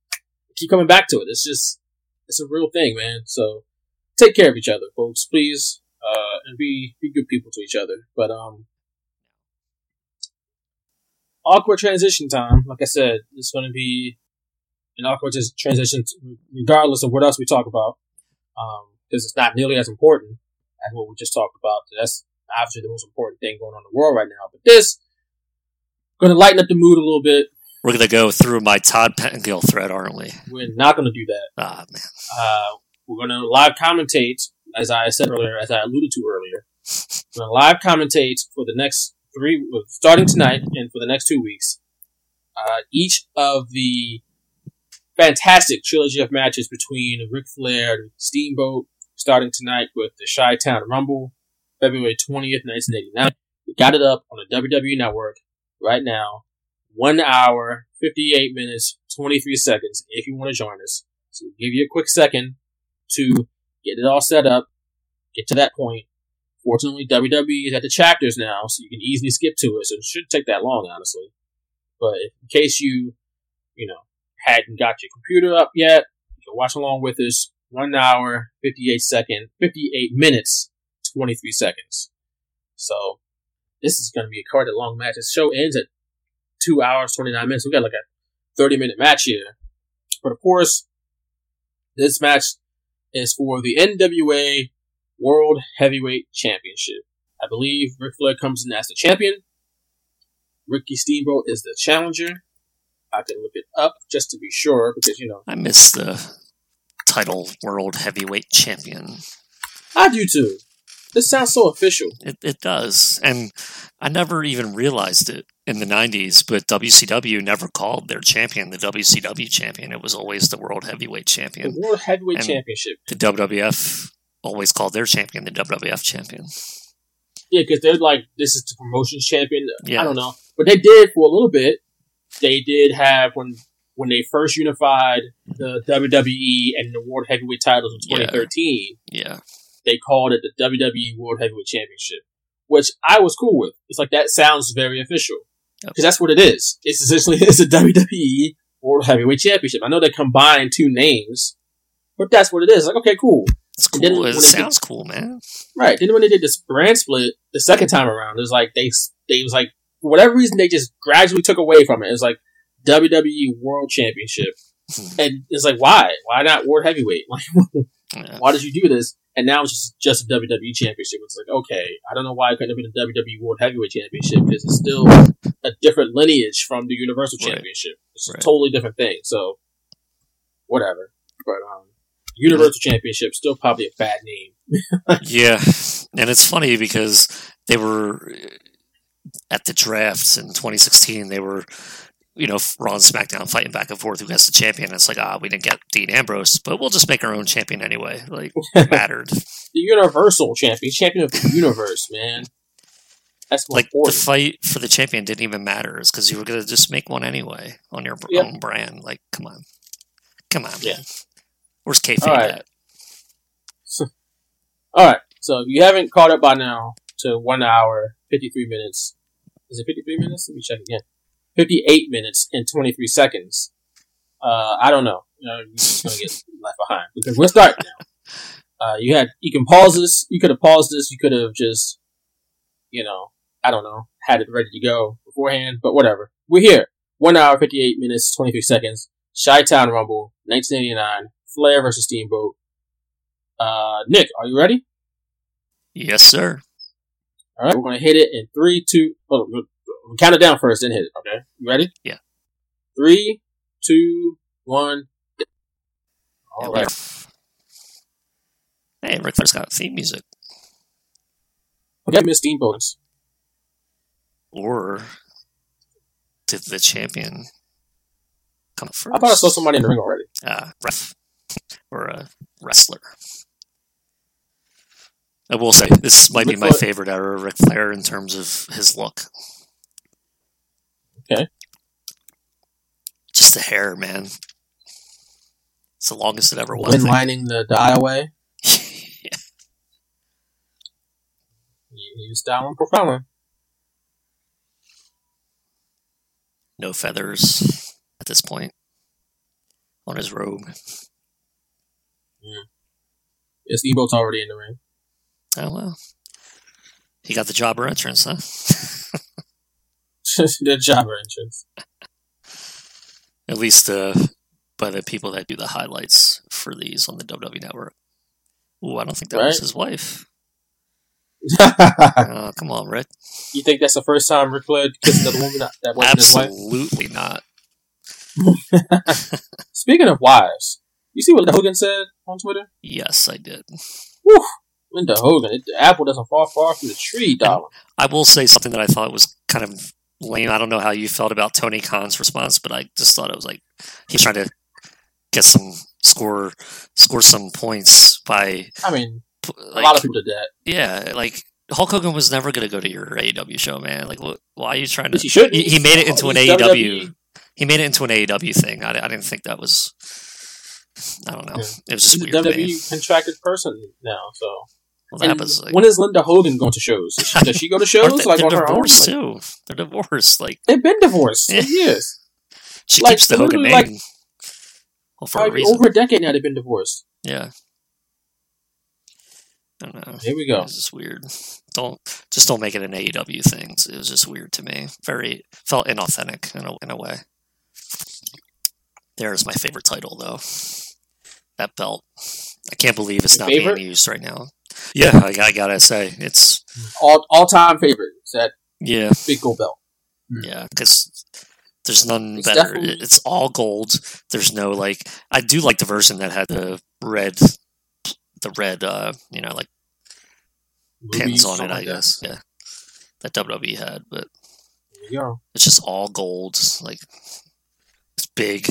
keep coming back to it. It's just it's a real thing, man. So take care of each other, folks, please, uh, and be be good people to each other. But um, awkward transition time. Like I said, it's going to be an awkward transition, regardless of what else we talk about, because it's not nearly as important as what we just talked about. That's obviously the most important thing going on in the world right now. But this going to lighten up the mood a little bit. We're gonna go through my Todd Pettengill thread, aren't we? We're not going to do that. Ah man, Uh, we're going to live commentate, as I said earlier, as I alluded to earlier. We're going to live commentate for the next three, starting tonight and for the next two weeks. Uh, each of the fantastic trilogy of matches between Ric Flair and Steamboat, starting tonight with the Chi Town Rumble, February 20th, 1989. We got it up on the WWE Network right now. One hour, 58 minutes, 23 seconds, if you want to join us. So we'll give you a quick second to get it all set up, get to that point Fortunately, WWE is at the chapters now, so you can easily skip to it. So it shouldn't take that long, honestly. But in case you, you know, hadn't got your computer up yet, you can watch along with us. One hour, 58 second, 58 minutes, 23 seconds. So this is going to be a quite a long match. The show ends at two hours, 29 minutes. We got like a 30 minute match here. But of course, this match is for the NWA World Heavyweight Championship. I believe Ric Flair comes in as the champion. Ricky Steamboat is the challenger. I can look it up just to be sure because, you know. I miss the title World Heavyweight Champion. I do too. This sounds so official. It, it does. And I never even realized it in the 90s, but WCW never called their champion the WCW champion. It was always the World Heavyweight Champion. The World Heavyweight And Championship. The WWF always called their champion the WWF champion. Yeah, because they're like, this is the promotions champion. Yeah. I don't know. But they did for a little bit. They did have, when when they first unified the WWE and the World Heavyweight titles in Yeah. 2013, Yeah. They called it the WWE World Heavyweight Championship, which I was cool with. It's like, that sounds very official. Because that's what it is. It's essentially, it's a WWE World Heavyweight Championship. I know they combined two names, but that's what it is. Like, okay, cool. It's And then It sounds cool, man. Right. Then when they did this brand split the second time around, it was like they they was like for whatever reason they just gradually took away from it. It was like WWE World Championship, hmm. and it's like why why not World Heavyweight? Like Yeah. why did you do this? And now it's just just a WWE Championship. It's like okay, I don't know why it couldn't have been a WWE World Heavyweight Championship because it's still a different lineage from the Universal Right. Championship. It's Right. a totally different thing. So whatever. But um, Universal Championship still probably a bad name. Yeah, and it's funny because they were at the drafts in 2016. They were, you know, Raw and SmackDown fighting back and forth who gets the champion. It's like, ah, we didn't get Dean Ambrose, but we'll just make our own champion anyway. Like, it mattered. the Universal Champion, champion of the universe, man. That's like the fight for the champion didn't even matter. It's because you were gonna just make one anyway on your Yep. own brand. Like, come on, come on, Yeah. man. Where's kayfabe All right. at? All right, so if you haven't caught up by now to one hour fifty three minutes, is it fifty three minutes? Let me check again. Fifty eight minutes and twenty three seconds. Uh, I don't know. You know, you're gonna get left behind because we're starting now. Uh, you had you can pause this. You could have paused this. You could have just, you know, I don't know, had it ready to go beforehand. But whatever. We're here. One hour fifty eight minutes twenty three seconds. Chi Town Rumble, nineteen eighty nine. Flair versus Steamboat. Uh, Nick, are you ready? Yes, sir. All right, we're gonna hit it in three, two. We'll- we'll count it down first, then hit it. Okay, you ready? Yeah. Three, two, one. All Yeah, right. Hey, Ric Flair's got theme music. Okay, Miss Steamboat. Or did the champion come first? I thought I saw somebody in the ring already. uh, ref or a wrestler. I will say this might be my Flair- favorite era of Ric Flair in terms of his look. Okay. Just the hair, man. It's the longest it ever was. I When lining the dial away, Yeah. he, he was styling profiling. No feathers at this point on his robe. Yeah, Steamboat's already in the ring. Oh well. He got the job jobber entrance, huh? the jobber entrance. At least uh, by the people that do the highlights for these on the WWE Network. Ooh, I don't think that was his wife. Oh, come on, Ric. you think that's the first time Ric Flair kissed another woman that, that wasn't his wife? Absolutely not. Speaking of wives, you see what Linda Hogan said on Twitter? Yes, I did. Whew, Linda Hogan, it, the apple doesn't fall far from the tree, darling. I will say something that I thought was kind of lame. I don't know how you felt about Tony Khan's response, but I just thought it was like he's trying to get some score score some points by I mean, p- a like, lot of people did that. yeah, like Hulk Hogan was never going to go to your AEW show, man. Like, what, why are you trying to? He shouldn't. He, he made it into an AEW. WWE. He made it into an AEW thing. I, I didn't think that was. I don't know. Yeah. It was just He's a weird. WWE contracted person now, so Well, that And was like when is Linda Hogan going to shows? Does she, does she go to shows they, like they're on her own? divorced Like, too. They're divorced. Like they've been divorced for years. she Like, keeps the Hogan name. like- well, for a Like, reason. over a decade now, they've been divorced. Yeah. I don't know. Here we go. It's just weird. Don't just don't make it an AEW thing. It was just weird to me. Very felt inauthentic in a in a way. There's my favorite title though. That belt. I can't believe it's Your not favorite? being used right now. Yeah, I, I gotta say it's All all time favorite that yeah big gold belt. yeah because there's none It's better. definitely- It's all gold. There's no like. I do like the version that had the red, the red. uh You know, like pins on it. I like that. guess yeah, that WWE had, but There you go. it's just all gold. Like it's big.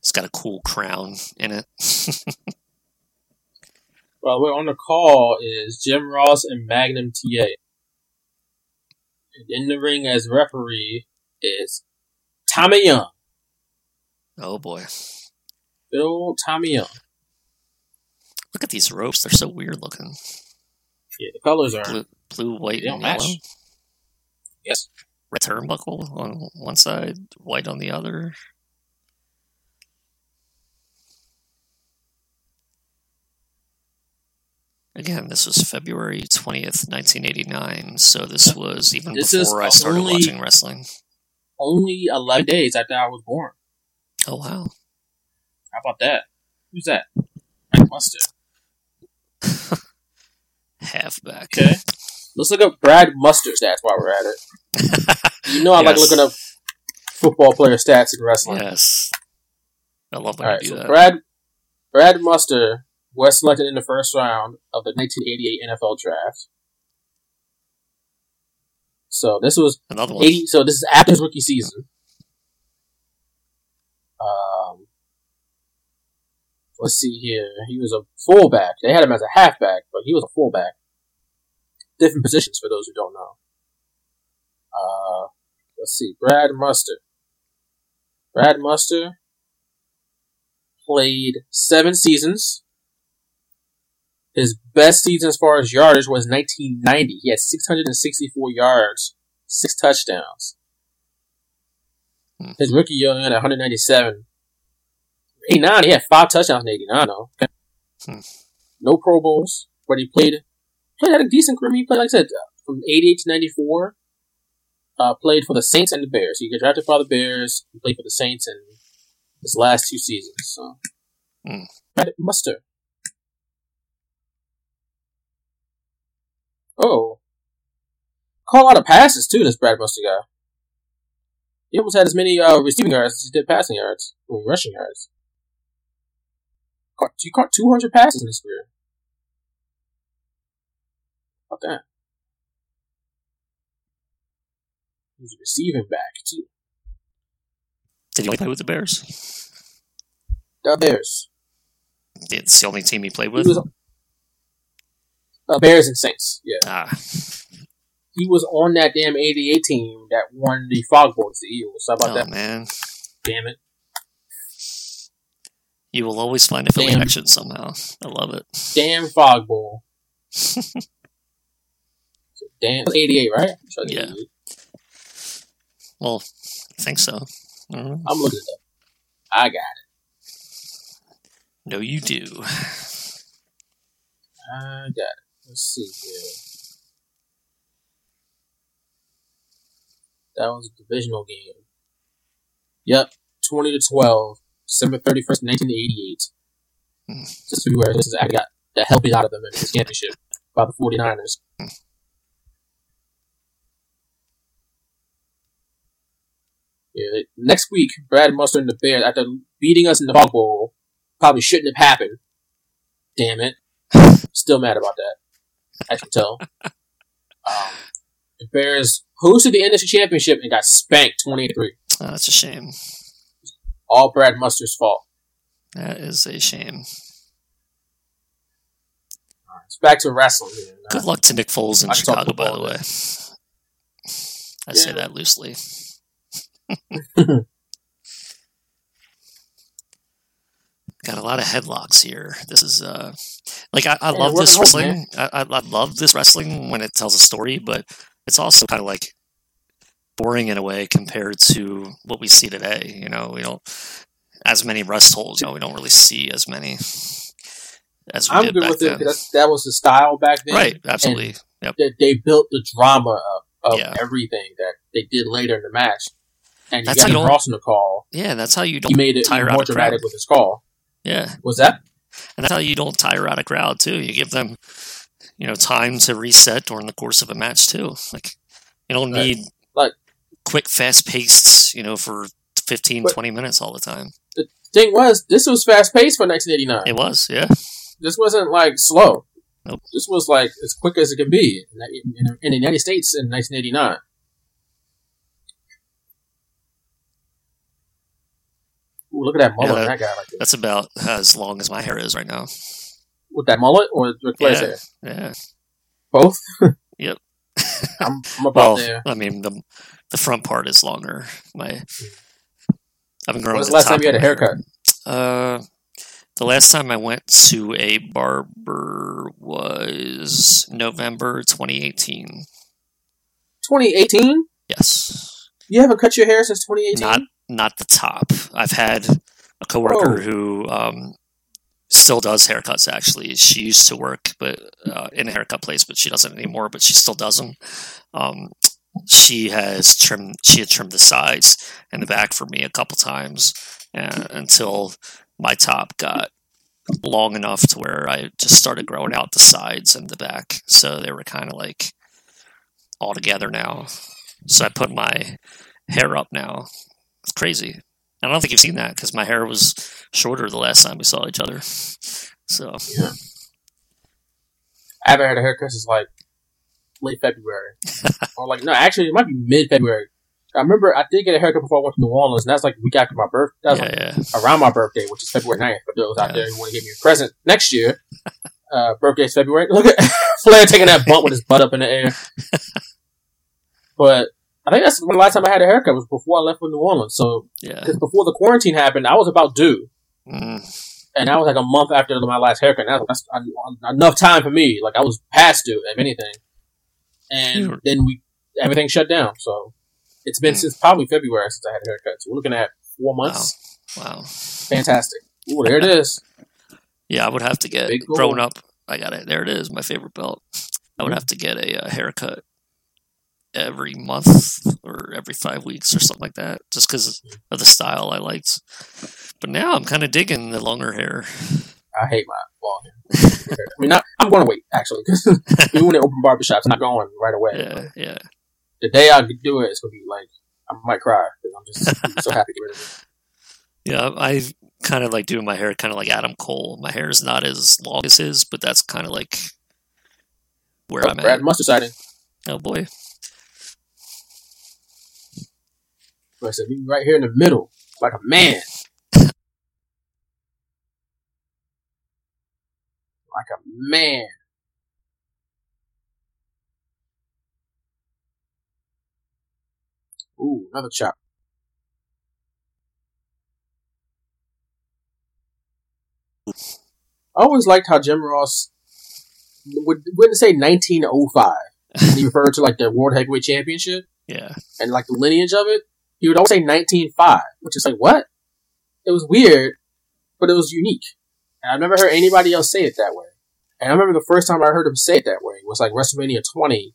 It's got a cool crown in it. Well, we're on the call is Jim Ross and Magnum TA. And in the ring as referee is Tommy Young. oh boy, old Tommy Young. look at these ropes. They're so weird looking. Yeah, the colors are Blue, blue white, and yellow. match. yes. Red turnbuckle on one side, white on the other. Again, this was February 20th, 1989, so this was even This is before I started only- watching wrestling. Only eleven days after I was born. Oh, wow. How about that? Who's that? Mike Mustard. Halfback. Okay. Let's look up Brad Muster stats while we're at it. You know I like looking up football player stats in wrestling. Yes. I love when All you do so that. Brad Brad Muster was selected in the first round of the 1988 NFL draft. So this was Another one. 80. So this is after his rookie season. Um, let's see here. He was a fullback. They had him as a halfback, but he was a fullback. Different positions for those who don't know. Uh, let's see. Brad Muster. Brad Muster played seven seasons. His best season as far as yardage was 1990. He had 664 yards, six touchdowns. Hmm. His rookie year he had 197. 89, he had five touchdowns in 89, though. Hmm. No Pro Bowls, but he played, played had a decent career. He played, like I said, from 88 to 94. Uh, played for the Saints and the Bears. He got drafted by the Bears. He played for the Saints in his last two seasons. So. Brad Muster. Oh. Call out of passes, too, this Brad Muster guy. He almost had as many uh, receiving yards as he did passing yards, or rushing yards. Caught, he caught 200 passes in his career. How about that? He's a receiving back, too. Did he play with the Bears? The Bears. It's the only team he played He with. was, uh, Bears and Saints, yeah. ah, He was on that damn 88 team that won the Fog Bowl, the Eagles. How about oh that? man, Damn it. you will always find a Philly Damn. connection somehow. I love it. Damn Fog Bowl. Damn. 88, right? Yeah. 88. Well, I think so. I I'm looking at it up. I got it. No, you do. I got it. Let's see here. That was a divisional game. Yep. 20 to 12. December 31st, 1988. Hmm. Just February. This is, I got the hell beat out of them in the championship by the 49ers. Yeah, next week, Brad Muster and the Bears, after beating us in the Fog Bowl, probably shouldn't have happened. Damn it. Still mad about that. I can tell. Um, the Bears hosted the NFC Championship and got spanked 23. Oh, that's a shame. All Brad Muster's fault. That is a shame. It's back to wrestling. Here. Good luck to Nick Foles in I Chicago, by the way. I say that loosely. got a lot of headlocks here. This is uh, like I, I Yeah, love this wrestling. I, I, I love this wrestling when it tells a story, but it's also kind of like boring in a way compared to what we see today. You know, we don't as many rest holds. You know, we don't really see as many as we I'm did good back with it then. because that was the style back then. Right, absolutely. Yep. They, they built the drama of, of Yeah. everything that they did later in the match. And you That's got how you don't- Ross in the call. Yeah, that's how you He don't made it tire out more crowd. dramatic with his call. Yeah, Was that? and that's how you don't tire out a crowd too. You give them, you know, time to reset during the course of a match too. Like you don't Right. need Like- quick, fast paced, you know, for 15, But- 20 minutes all the time. The thing was, this was fast paced for 1989. It was, yeah. This wasn't like slow. Nope. This was like as quick as it can be in, in, in the United States in 1989. Ooh, look at that mullet Yeah, that- that guy like. That's about as long as my hair is right now. With that mullet or Flair's Yeah, hair? yeah. Both? Yep. I'm, I'm about Well, there. I mean the the front part is longer. My I've been growing. When's the the last time you had a haircut? Uh, the last time I went to a barber was November 2018. 2018? Yes, You haven't cut your hair since 2018? not not the top. I've had a coworker Whoa. who um, still does haircuts. Actually, she used to work, but uh, in a haircut place, but she doesn't anymore. But she still does them. Um, she has trimmed. She had trimmed the sides and the back for me a couple times uh, until my top got long enough to where I just started growing out the sides and the back. So they were kind of like all together now. So I put my hair up now. It's crazy. I don't think you've seen that because my hair was shorter the last time we saw each other. So yeah. I haven't had a haircut since like late February. or like, no, actually, it might be mid February. I remember I did get a haircut before I went to New Orleans, and that's like week after my birthday. That was yeah, like yeah, around my birthday, which is February 9th. But those out there who want to give me a present next year, uh, birthday's February. Look at Flair taking that bump with his butt up in the air. But I think that's the last time I had a haircut was before I left for New Orleans. So, yeah. because before the quarantine happened, I was about due. Mm, And that was like a month after my last haircut. That's, that's en- enough time for me. Like I was past due, if anything. And then we everything shut down. So it's been Hmm. since probably February since I had a haircut. So we're looking at four months. wow. Fantastic. Ooh, there it is. Yeah, I would have to get growing up. I got it. There it is. My favorite belt. I would have to get a, uh haircut every month or every five weeks or something like that, just because of the style I liked. But now I'm kind of digging the longer hair. I hate my long hair. I mean, not, I'm going to wait actually because even when they open barbershops, I'm not going right away. Yeah, yeah. The day I do it, it's gonna be like I might cry because I'm just so happy to get rid of it. Yeah, I kind of like doing my hair kind of like Adam Cole. My hair is not as long as his, but that's kind of like where oh, I'm at. Brad at. Muster sighting. Oh boy. But I said, be right here in the middle, like a man. like a man. Ooh, another chop. I always liked how Jim Ross would wouldn't say 1905. he referred to like the World Heavyweight Championship Yeah. and like the lineage of it, he would always say 1905, which is like, what? It was weird, but it was unique. And I've never heard anybody else say it that way. And I remember the first time I heard him say it that way was like WrestleMania 20,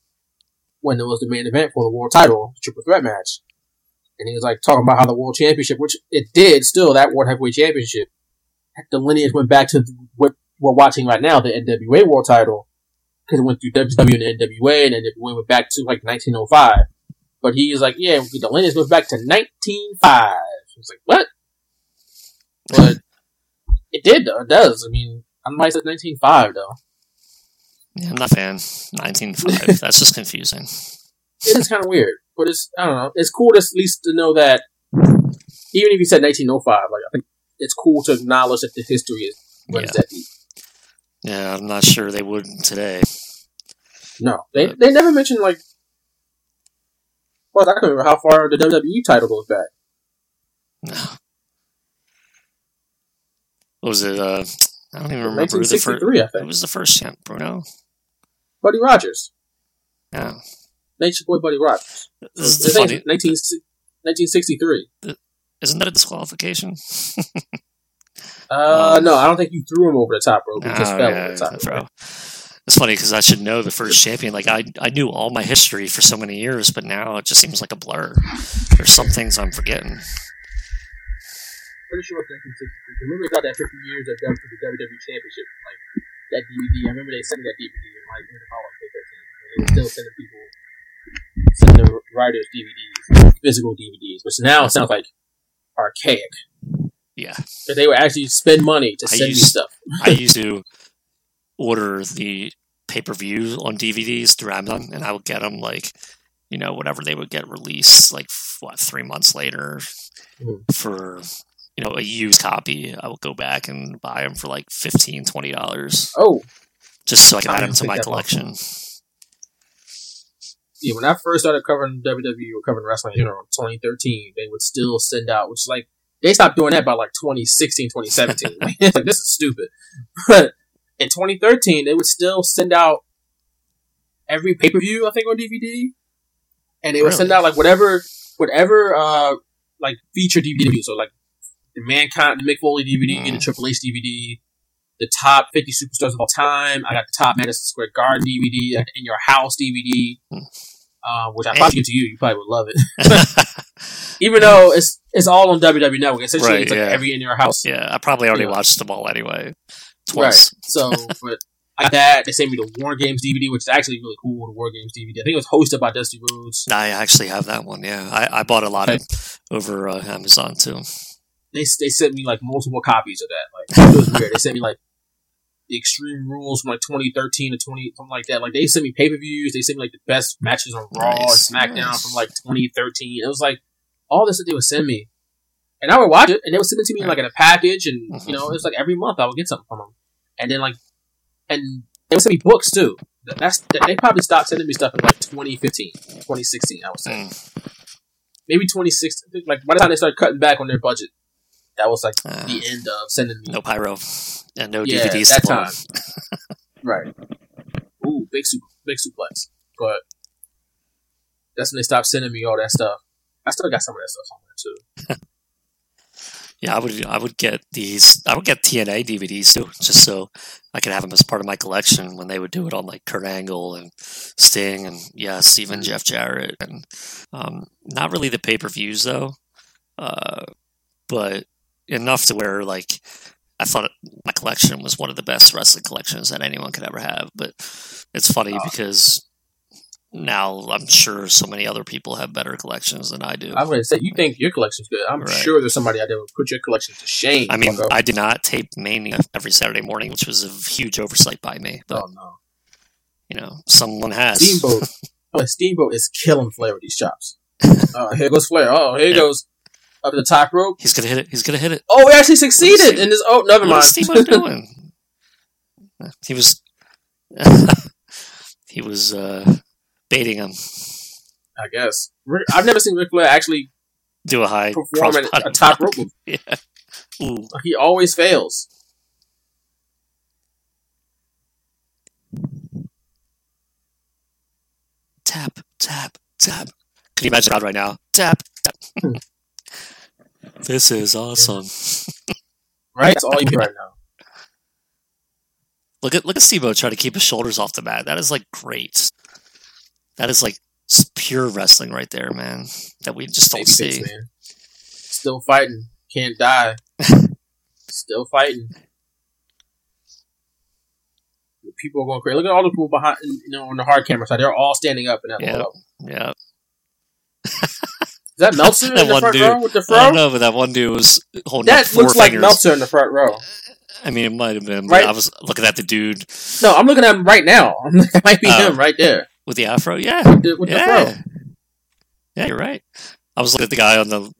when it was the main event for the world title, triple threat match. And he was like talking about how the world championship, which it did still, that world heavyweight championship, the lineage went back to what we're watching right now, the NWA world title, because it went through WCW and NWA, and then it went back to like 1905. But he was like, yeah, the lineage goes back to 1905. I was like, what? But it did, though. It does. I mean, I might say 1905, though. Yeah, I'm not a fan. 1905. That's just confusing. It is kind of weird. But it's, I don't know. It's cool to at least to know that, even if you said 1905, like, I think it's cool to acknowledge that the history is runs Yeah. that deep. Yeah, I'm not sure they would today. No. They, they never mentioned, like, well, I don't remember how far the WWE title goes back. No. What was it? Uh, I don't even remember who the first. 1963, I think. Who was the first champ? Bruno. Buddy Rogers. Yeah. Nature Boy Buddy Rogers. This is funny. 19, 1963. Isn't that a disqualification? Uh, Um, no, I don't think you threw him over the top rope. He just Oh, fell yeah, over the top rope. It's funny because I should know the first champion. Like I, I knew all my history for so many years, but now it just seems like a blur. There's some things I'm forgetting. Pretty sure it's 1963. Remember about that 50 years of for the WWE Championship, like that DVD. I remember they sent me that DVD in like in the holiday 13. And they were still sending people, sending the writers DVDs, physical DVDs, which now sounds like archaic. Yeah, But they would actually spend money to I send me used- stuff. I used to order the pay per view on DVDs through Amazon, and I would get them like, you know, whatever they would get released, like what three months later Mhm. for you know a used copy. I would go back and buy them for like 15 20 dollars Oh, just so I can I add them to my collection. yeah, when I first started covering WWE or covering wrestling, you know, in 2013, they would still send out, which like they stopped doing that by like 2016, 2017. like this is stupid. But in 2013, they would still send out every pay per view I think on DVD, and they would send out like whatever, whatever, uh, like feature DVD. So like the Mankind, the Mick Foley DVD, Mm. the Triple H DVD. The top 50 superstars of all time. I got the top Madison Square Garden DVD, uh, In Your House DVD Hmm. uh, which I probably give to you. You probably would love it, even though it's it's all on WWE Network. Essentially, Right, it's like yeah. every in your house. yeah, I probably already Yeah. watched them all anyway. Right. So, but like that, they sent me the War Games DVD, which is actually really cool. The War Games DVD. I think it was hosted by Dusty Rhodes. I actually have that one. Yeah, I, I bought a lot of over uh, Amazon too. They they sent me like multiple copies of that. Like it was weird. They sent me like the Extreme Rules from like 2013 to 20 something like that. Like they sent me pay per views. They sent me like the best matches on Raw Nice, and SmackDown nice. from like 2013. It was like all this that they would send me, and I would watch it, and they would send it to me like in a package, and you know, it's like every month I would get something from them, and then like, and they would send me books too. That's they probably stopped sending me stuff in like 2015, 2016. I would say Mm. maybe 2016. Like by the time they started cutting back on their budget, that was like Uh, the end of sending me no pyro and no Yeah, DVDs that to time. Right. Ooh, big super, big suplex. But that's when they stopped sending me all that stuff. I still got some of that stuff on there too. Yeah, I would I would get these. I would get TNA DVDs too, just so I could have them as part of my collection when they would do it on like Kurt Angle and Sting and yes, even Jeff Jarrett and um, not really the pay per views though, uh, but enough to where like I thought my collection was one of the best wrestling collections that anyone could ever have. But it's funny Ah. because now I'm sure so many other people have better collections than I do. I would say you think your collection's good. I'm Right. sure there's somebody out there who would put your collection to shame. I mean, I did not tape Mania every Saturday morning, which was a huge oversight by me. But oh no, you know, someone has. Steamboat. oh, Steamboat is killing Flair with these chops. Oh, here goes Flair. Oh, here Yeah. goes up the top rope. He's gonna hit it. He's gonna hit it. Oh, we actually succeeded in this. Oh, never mind. is Steamboat doing? he was. he was uh, baiting him. I guess Ric- I've never seen Ric Flair actually Do a high perform at crossbody a top block. rope move. Yeah. Ooh. He always fails. Tap, tap, tap. Can you imagine that right now? Tap, tap. this is awesome. Right? That's all you get right now. Look at look at Steamboat trying to keep his shoulders off the mat. That is like great. That is like pure wrestling right there, man. That we just don't Babyface, see. man. Still fighting. Can't die. Still fighting. The People are going crazy. Look at all the people behind, you know, on the hard camera side. They're all standing up in that Yeah. photo. Yeah, Is that Meltzer That in the one front dude. row with the I don't fro? know, but that one dude was holding That looks like fingers. Meltzer in the front row. I mean, it might have been. Right. I was looking at the dude No, I'm looking at him right now. it might be Oh. him right there with the afro. Yeah, with the, yeah, fro. yeah. You're right. I was looking at the guy on the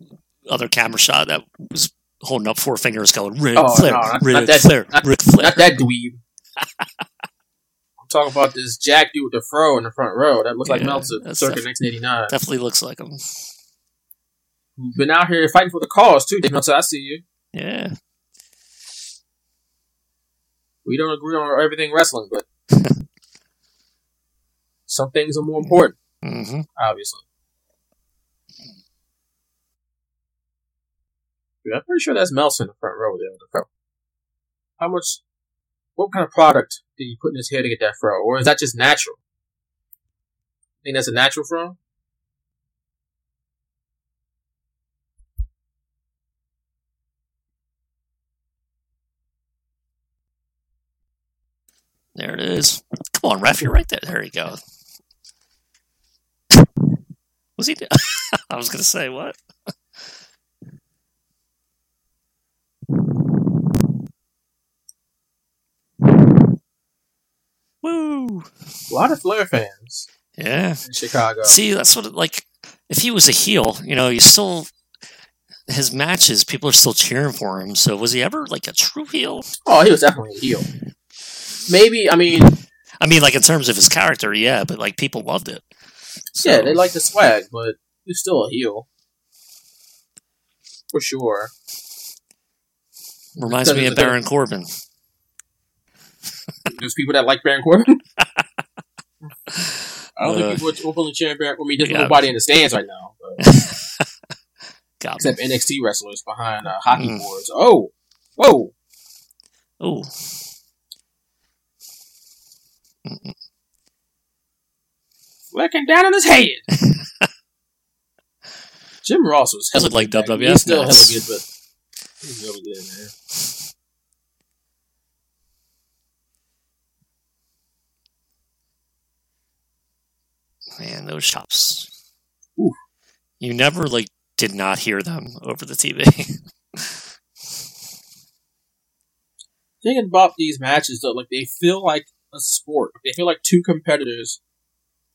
other camera shot that was holding up four fingers, going Ric Oh, Flair, no, not- Ric not that- Flair, not- Ric Flair. Not that dweeb. I'm talking about this Jack dude with the fro in the front row. That looks like Yeah, Meltzer, that's circa def- 1989. Definitely looks like him. Been out here fighting for the cause too, Dave Meltzer. I see you. Yeah. We don't agree on everything wrestling, but some things are more important, hmm obviously. Yeah, I'm pretty sure that's Meltzer in the front row there. in The front. How much? What kind of product did he put in his hair to get that fro, or is that just natural? I think that's a natural fro. There it is. Come on, ref, you're right there. There you go. Was he? I was gonna say what? Woo! A lot of Flair fans Yeah. in Chicago. See, that's what it, like. If he was a heel, you know, you still his matches, people are still cheering for him. So was he ever like a true heel? Oh, he was definitely a heel. Maybe I mean, I mean, like in terms of his character, yeah, but like people loved it. So, yeah, they like the swag, but he's still a heel for sure. reminds me of Baron Corbin. There's people that like Baron Corbin. I don't Uh, think people are openly cheering Baron. I mean, there's yeah. nobody in the stands right now, but, Got except NXT wrestlers behind uh, hockey Mm. boards. Oh, whoa! Oh, Flicking down on his head. Jim Ross was hella like good back then. WWF He's still hella good, but he's really good, man. man, those chops. Ooh. You never like did not hear them over the TV. Thinking about these matches though, like they feel like a sport. They feel like two competitors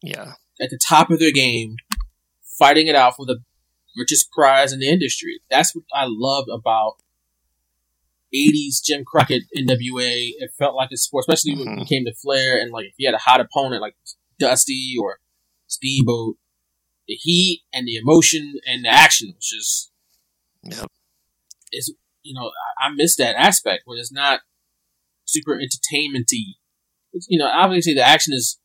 yeah, at the top of their game, fighting it out for the richest prize in the industry. That's what I loved about 80s Jim Crockett NWA. It felt like a sport, especially when Mhm. it came to Flair and like if you had a hot opponent like Dusty or Steamboat, the heat and the emotion and the action was just Yep. is you know I, I miss that aspect when it's not super entertainmenty. It's, you know, obviously the action is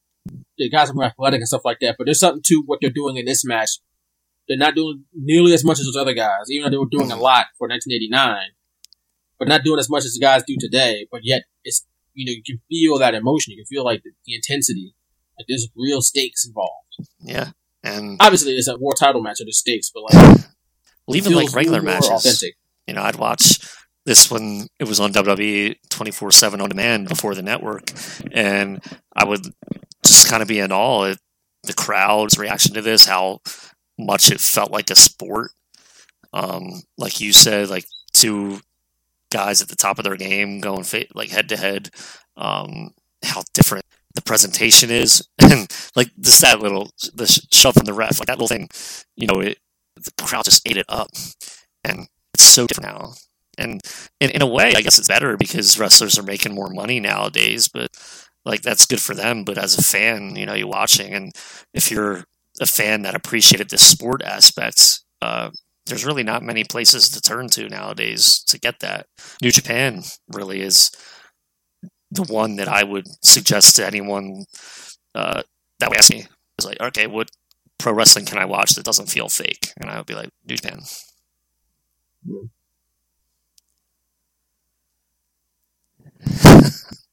the guys are more athletic and stuff like that, but there's something to what they're doing in this match. They're not doing nearly as much as those other guys, even though they were doing a lot for 1989, but not doing as much as the guys do today. But yet, it's you know you can feel that emotion, you can feel like the, the intensity, like there's real stakes involved. yeah, and Obviously, it's a war title match, so there's stakes, but like well, even like regular matches. authentic. You know, I'd watch this when it was on WWE twenty four seven on demand before the network, and I would just kind of be in awe at the crowd's reaction to this, how much it felt like a sport. Um, like you said, like two guys at the top of their game going like head to head. How different the presentation is, and like just that little the sh- shove from the ref, like that little thing. You know, it the crowd just ate it up, and it's so different now. And in, in a way, I guess it's better because wrestlers are making more money nowadays, but like that's good for them. But as a fan, you know, you're watching, and if you're a fan that appreciated the sport aspects, uh, there's really not many places to turn to nowadays to get that. New Japan really is the one that I would suggest to anyone uh, that would ask me. Is like, okay, what pro wrestling can I watch that doesn't feel fake? And I would be like, New Japan.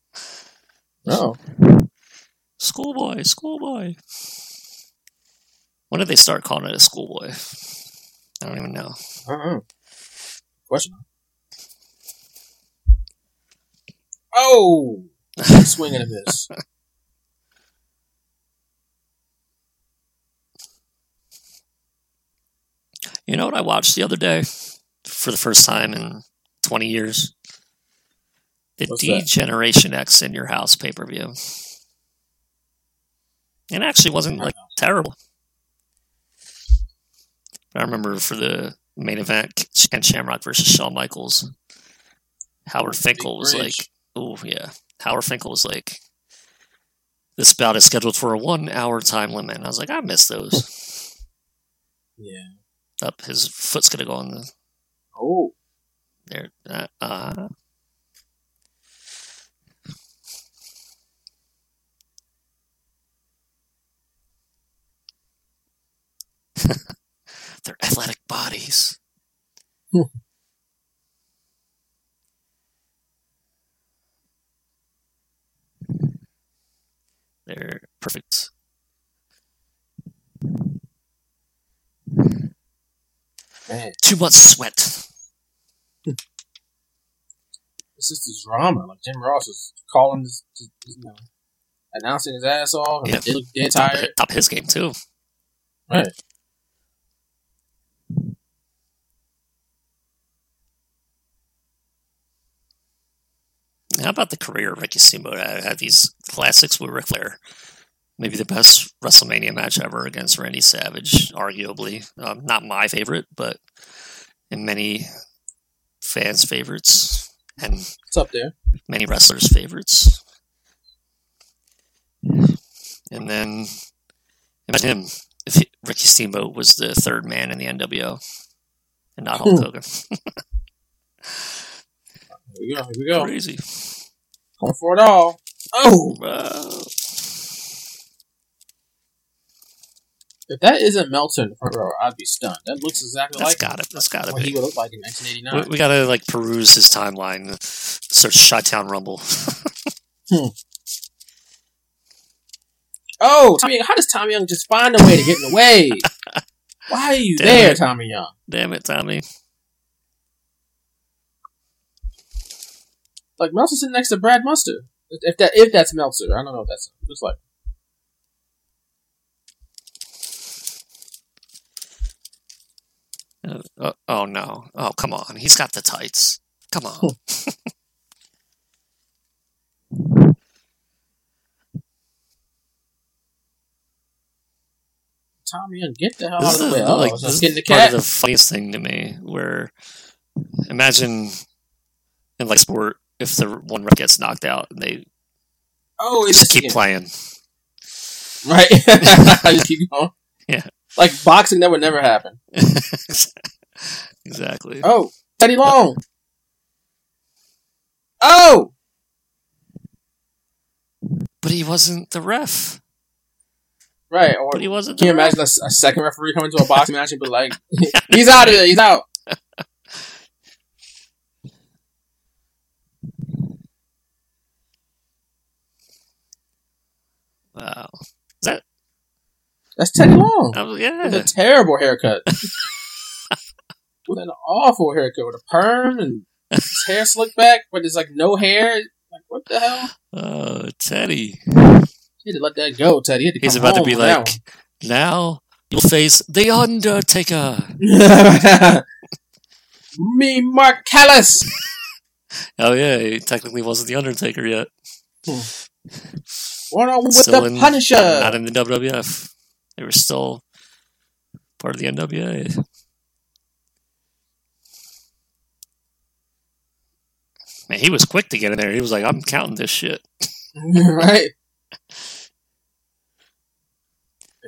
Oh, Schoolboy, schoolboy. When did they start calling it a schoolboy? I don't even know. question. Oh, swing and a miss. You know what I watched the other day for the first time in 20 years? The What's D that? Generation X in your house pay per view. It actually wasn't like terrible. I remember for the main event, Ken Shamrock versus Shawn Michaels, Howard Finkel was like, "Oh yeah," Howard Finkel was like, "This bout is scheduled for a one-hour time limit." And I was like, "I miss those." Yeah. Up, his foot's gonna go on the Oh, there. Uh, uh, Their athletic bodies. They're perfect. Man, Too much sweat. it's just a drama. Like Jim Ross is calling this, this- you know, announcing his ass off. Yeah. Dead tired. top his game too. Right. How about the career of Ricky Steamboat? I had these classics with Ric Flair. Maybe the best WrestleMania match ever against Randy Savage, arguably. Um, not my favorite, but in many fans' favorites and It's up there. many wrestlers' favorites. And then imagine him Ricky Steamboat was the third man in the NWO and not Hulk Hmm. Hogan. Here we go. Here we go. Crazy. Going for it all. Oh, Wow. if that isn't Meltzer in the front row, I'd be stunned. That looks exactly That's like got it. That's got to what he would look like in We, 1989. we gotta like peruse his timeline, search Chi-Town Rumble. Oh, Tommy Young. How does Tommy Young just find a way to get in the way? Why are you Damn there, it. Tommy Young? Damn it, Tommy. Like Meltzer's sitting next to Brad Muster. If that if that's Meltzer, I don't know what that's looks like. Uh, uh, oh no! Oh come on! He's got the tights. Come on. Tommy get the hell this out of the way. Oh, like this is the part cat. of the funniest thing to me. Where imagine in like sport, if the one rep gets knocked out, and they oh, just keep again. playing. Right. Just keep going. Yeah. Like boxing, that would never happen. exactly. Oh, Teddy Long. Oh, But he wasn't the ref. Right. Or But he wasn't. can you imagine a, a second referee coming to a boxing match and be like, "He's out of there. He's out." Wow. Is that? That's Teddy Long Oh with a terrible haircut. with an awful haircut, with a perm and his hair slicked back, but there's like no hair. Like what the hell? Oh, Teddy. He had to let that go, Teddy. He had to He's about to be like, now you'll face the Undertaker. Me, Mark Calaway. Oh yeah, he technically wasn't the Undertaker yet. One on with Still the in- Punisher. Not in the WWF. They were still part of the NWA. Man, he was quick to get in there. He was like, "I'm counting this shit." right?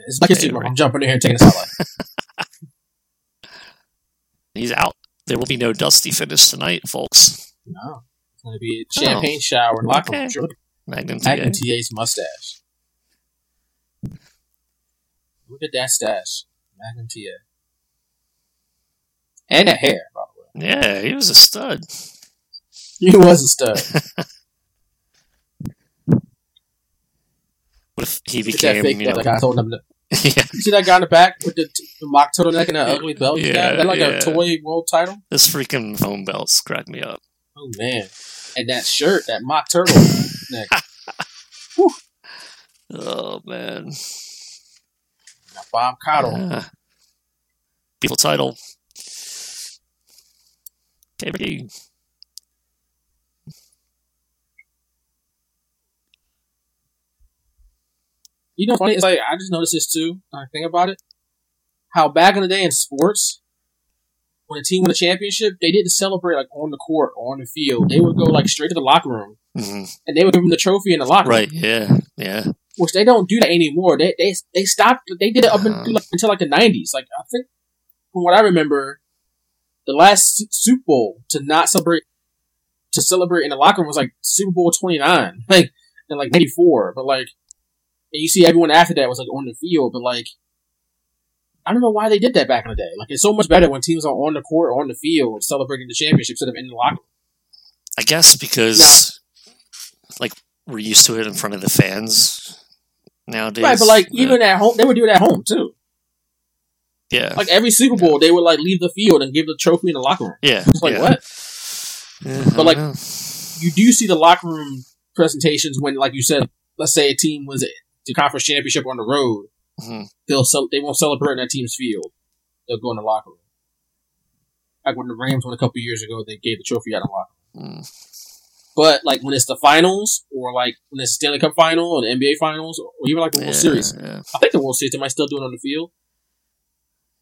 It's like Okay, I'm jumping in here and taking a spotlight. He's out. There will be no Dusty finish tonight, folks. no. It's going to be a champagne shower and locker room. Okay. Sure. Magnum Magnum TA. TA's mustache. Look at that stash. Magnum TA. And that hair, by the way. Yeah, he was a stud. He was a stud. What if he became, fake you know, that guy holding up the yeah, You see that guy in the back with the, the mock turtleneck and that ugly belt? Yeah, that like yeah. a toy world title? this freaking phone belts crack me up. Oh man. And that shirt, that mock turtle neck. Oh man, Bob Caudle. People title. Okay, You know, what's funny. It's like I just noticed this too. when I think about it. How back in the day in sports, when a team won a championship, they didn't celebrate like on the court or on the field. They would go like straight to the locker room hmm and they would give them the trophy in the locker room. Right? Yeah, yeah. Which they don't do that anymore. They they they stopped. They did it up Uh-huh. until like, until like the nineties. Like I think from what I remember, the last Super Bowl to not celebrate to celebrate in the locker room was like Super Bowl twenty nine, like in like ninety four. But like, and you see everyone after that was like on the field, but like I don't know why they did that back in the day. Like it's so much better when teams are on the court or on the field celebrating the championship instead of in the locker room. I guess because like we're used to it in front of the fans nowadays. Right, but like Yeah. even at home, they would do it at home too. yeah, Like every Super Bowl, they would like leave the field and give the trophy in the locker room. yeah, It's like yeah. what? Yeah, But, like, know. You do see the locker room presentations when, like you said, let's say a team was the conference championship on the road. Mhm. They'll cel- they won't celebrate in that team's field. They'll go in the locker room. Like when the Rams won a couple years ago, they gave the trophy out of the locker room. Mm. But like when it's the finals, or like when it's the Stanley Cup final or the NBA finals, or even like the World Yeah, Series, Yeah, I think the World Series they might still do it on the field.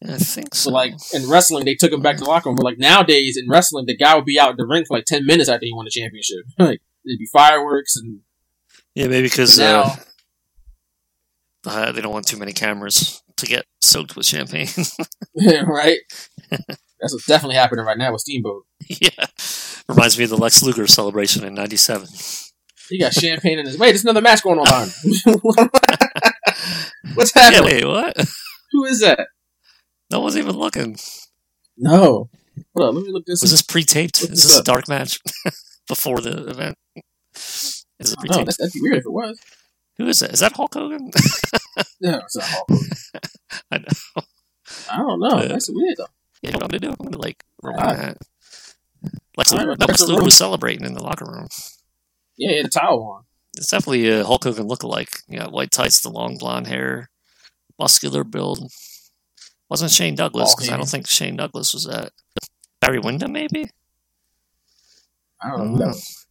yeah, I think so. So like in wrestling, they took him back to the locker room. But like nowadays in wrestling, the guy would be out in the ring for like ten minutes after he won the championship. like there'd be fireworks and yeah, maybe because now uh, uh, they don't want too many cameras to get soaked with champagne. right. That's what's definitely happening right now with Steamboat. yeah, reminds me of the Lex Luger celebration in '97. He got champagne in his. Wait, there's another match going on. What's Yeah, happening? wait, what? Who is that? No one's even looking. No. Hold on, let me look this. Was this pre-taped? Is this a dark match before the event? Is it pre-taped? that's, that'd be weird if it was. Who is that? Is that Hulk Hogan? No, it's not Hulk Hogan. I know. I don't know. Yeah. That's weird though. Yeah, what I'm gonna do? I'm gonna like that. Lex Luger, Lex the Luger was celebrating in the locker room. Yeah, he had a towel on. It's definitely a Hulk Hogan look-alike. You got white tights, the long blonde hair, muscular build. Wasn't Shane Douglas because I don't think Shane Douglas was that. Barry Windham, maybe. I don't hmm. know who that was.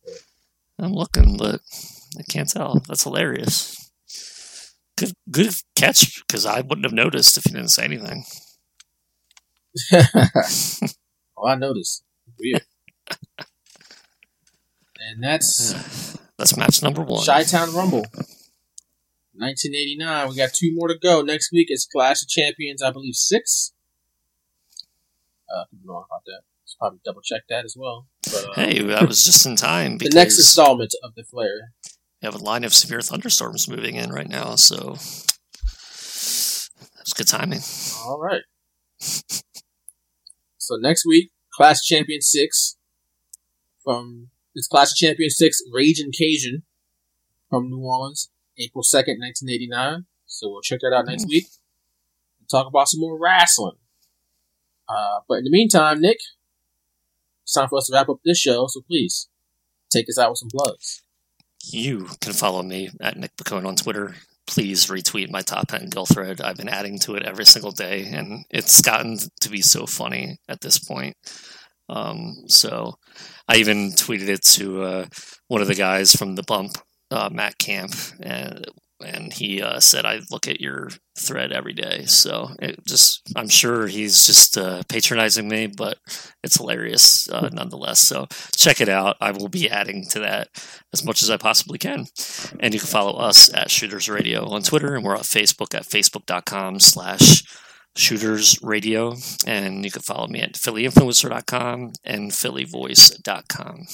I'm looking, but I can't tell. That's hilarious. Good, good catch because I wouldn't have noticed if you didn't say anything. oh, I noticed. Weird. and that's That's match number one. Chi Town Rumble. 1989. We got two more to go. Next week is Clash of Champions, I believe six. Uh, could be wrong about that. Let's probably double check that as well. But, uh, Hey, that was just in time the next installment of the Flair. We have a line of severe thunderstorms moving in right now, so that's good timing. All right. so next week, Clash of Champions six from it's Clash of Champions six Ragin' Cajun from New Orleans, April second, nineteen eighty nine. So we'll check that out next week and talk about some more wrestling. Uh, but in the meantime, Nick, it's time for us to wrap up this show. So please take us out with some plugs. You can follow me at Nick Bacone on Twitter. Please retweet my top 10 Gill thread. I've been adding to it every single day, and it's gotten to be so funny at this point. Um, so I even tweeted it to uh, one of the guys from the bump, uh, Matt Camp, and and he uh, said I look at your thread every day. So it just I'm sure he's just uh, patronizing me, but it's hilarious uh, nonetheless. So check it out. I will be adding to that as much as I possibly can. And you can follow us at Shooters Radio on Twitter, and we're on Facebook at facebook.com slash Shooters Radio. And you can follow me at phillyinfluencer.com and phillyvoice.com.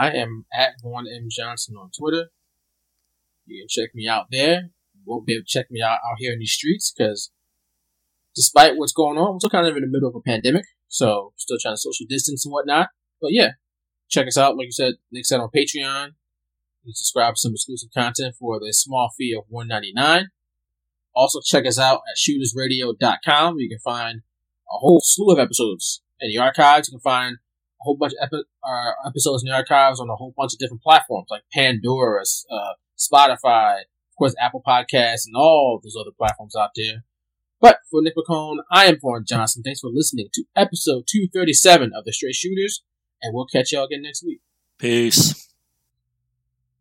I am at Vaughn M Johnson on Twitter. You can check me out there. You won't be able to check me out out here in these streets because, despite what's going on, we're still kind of in the middle of a pandemic, so still trying to social distance and whatnot. But yeah, check us out. Like you said, Nick said on Patreon. You can subscribe to some exclusive content for the small fee of one ninety nine. Also, check us out at shootersradio.com. Where you can find a whole slew of episodes in the archives. You can find a whole bunch of epi- uh, episodes in the archives on a whole bunch of different platforms like Pandora, uh, Spotify, of course, Apple Podcasts, and all those other platforms out there. But for Nick I am Vaughn Johnson. Thanks for listening to episode 237 of The Straight Shooters, and we'll catch y'all again next week. Peace.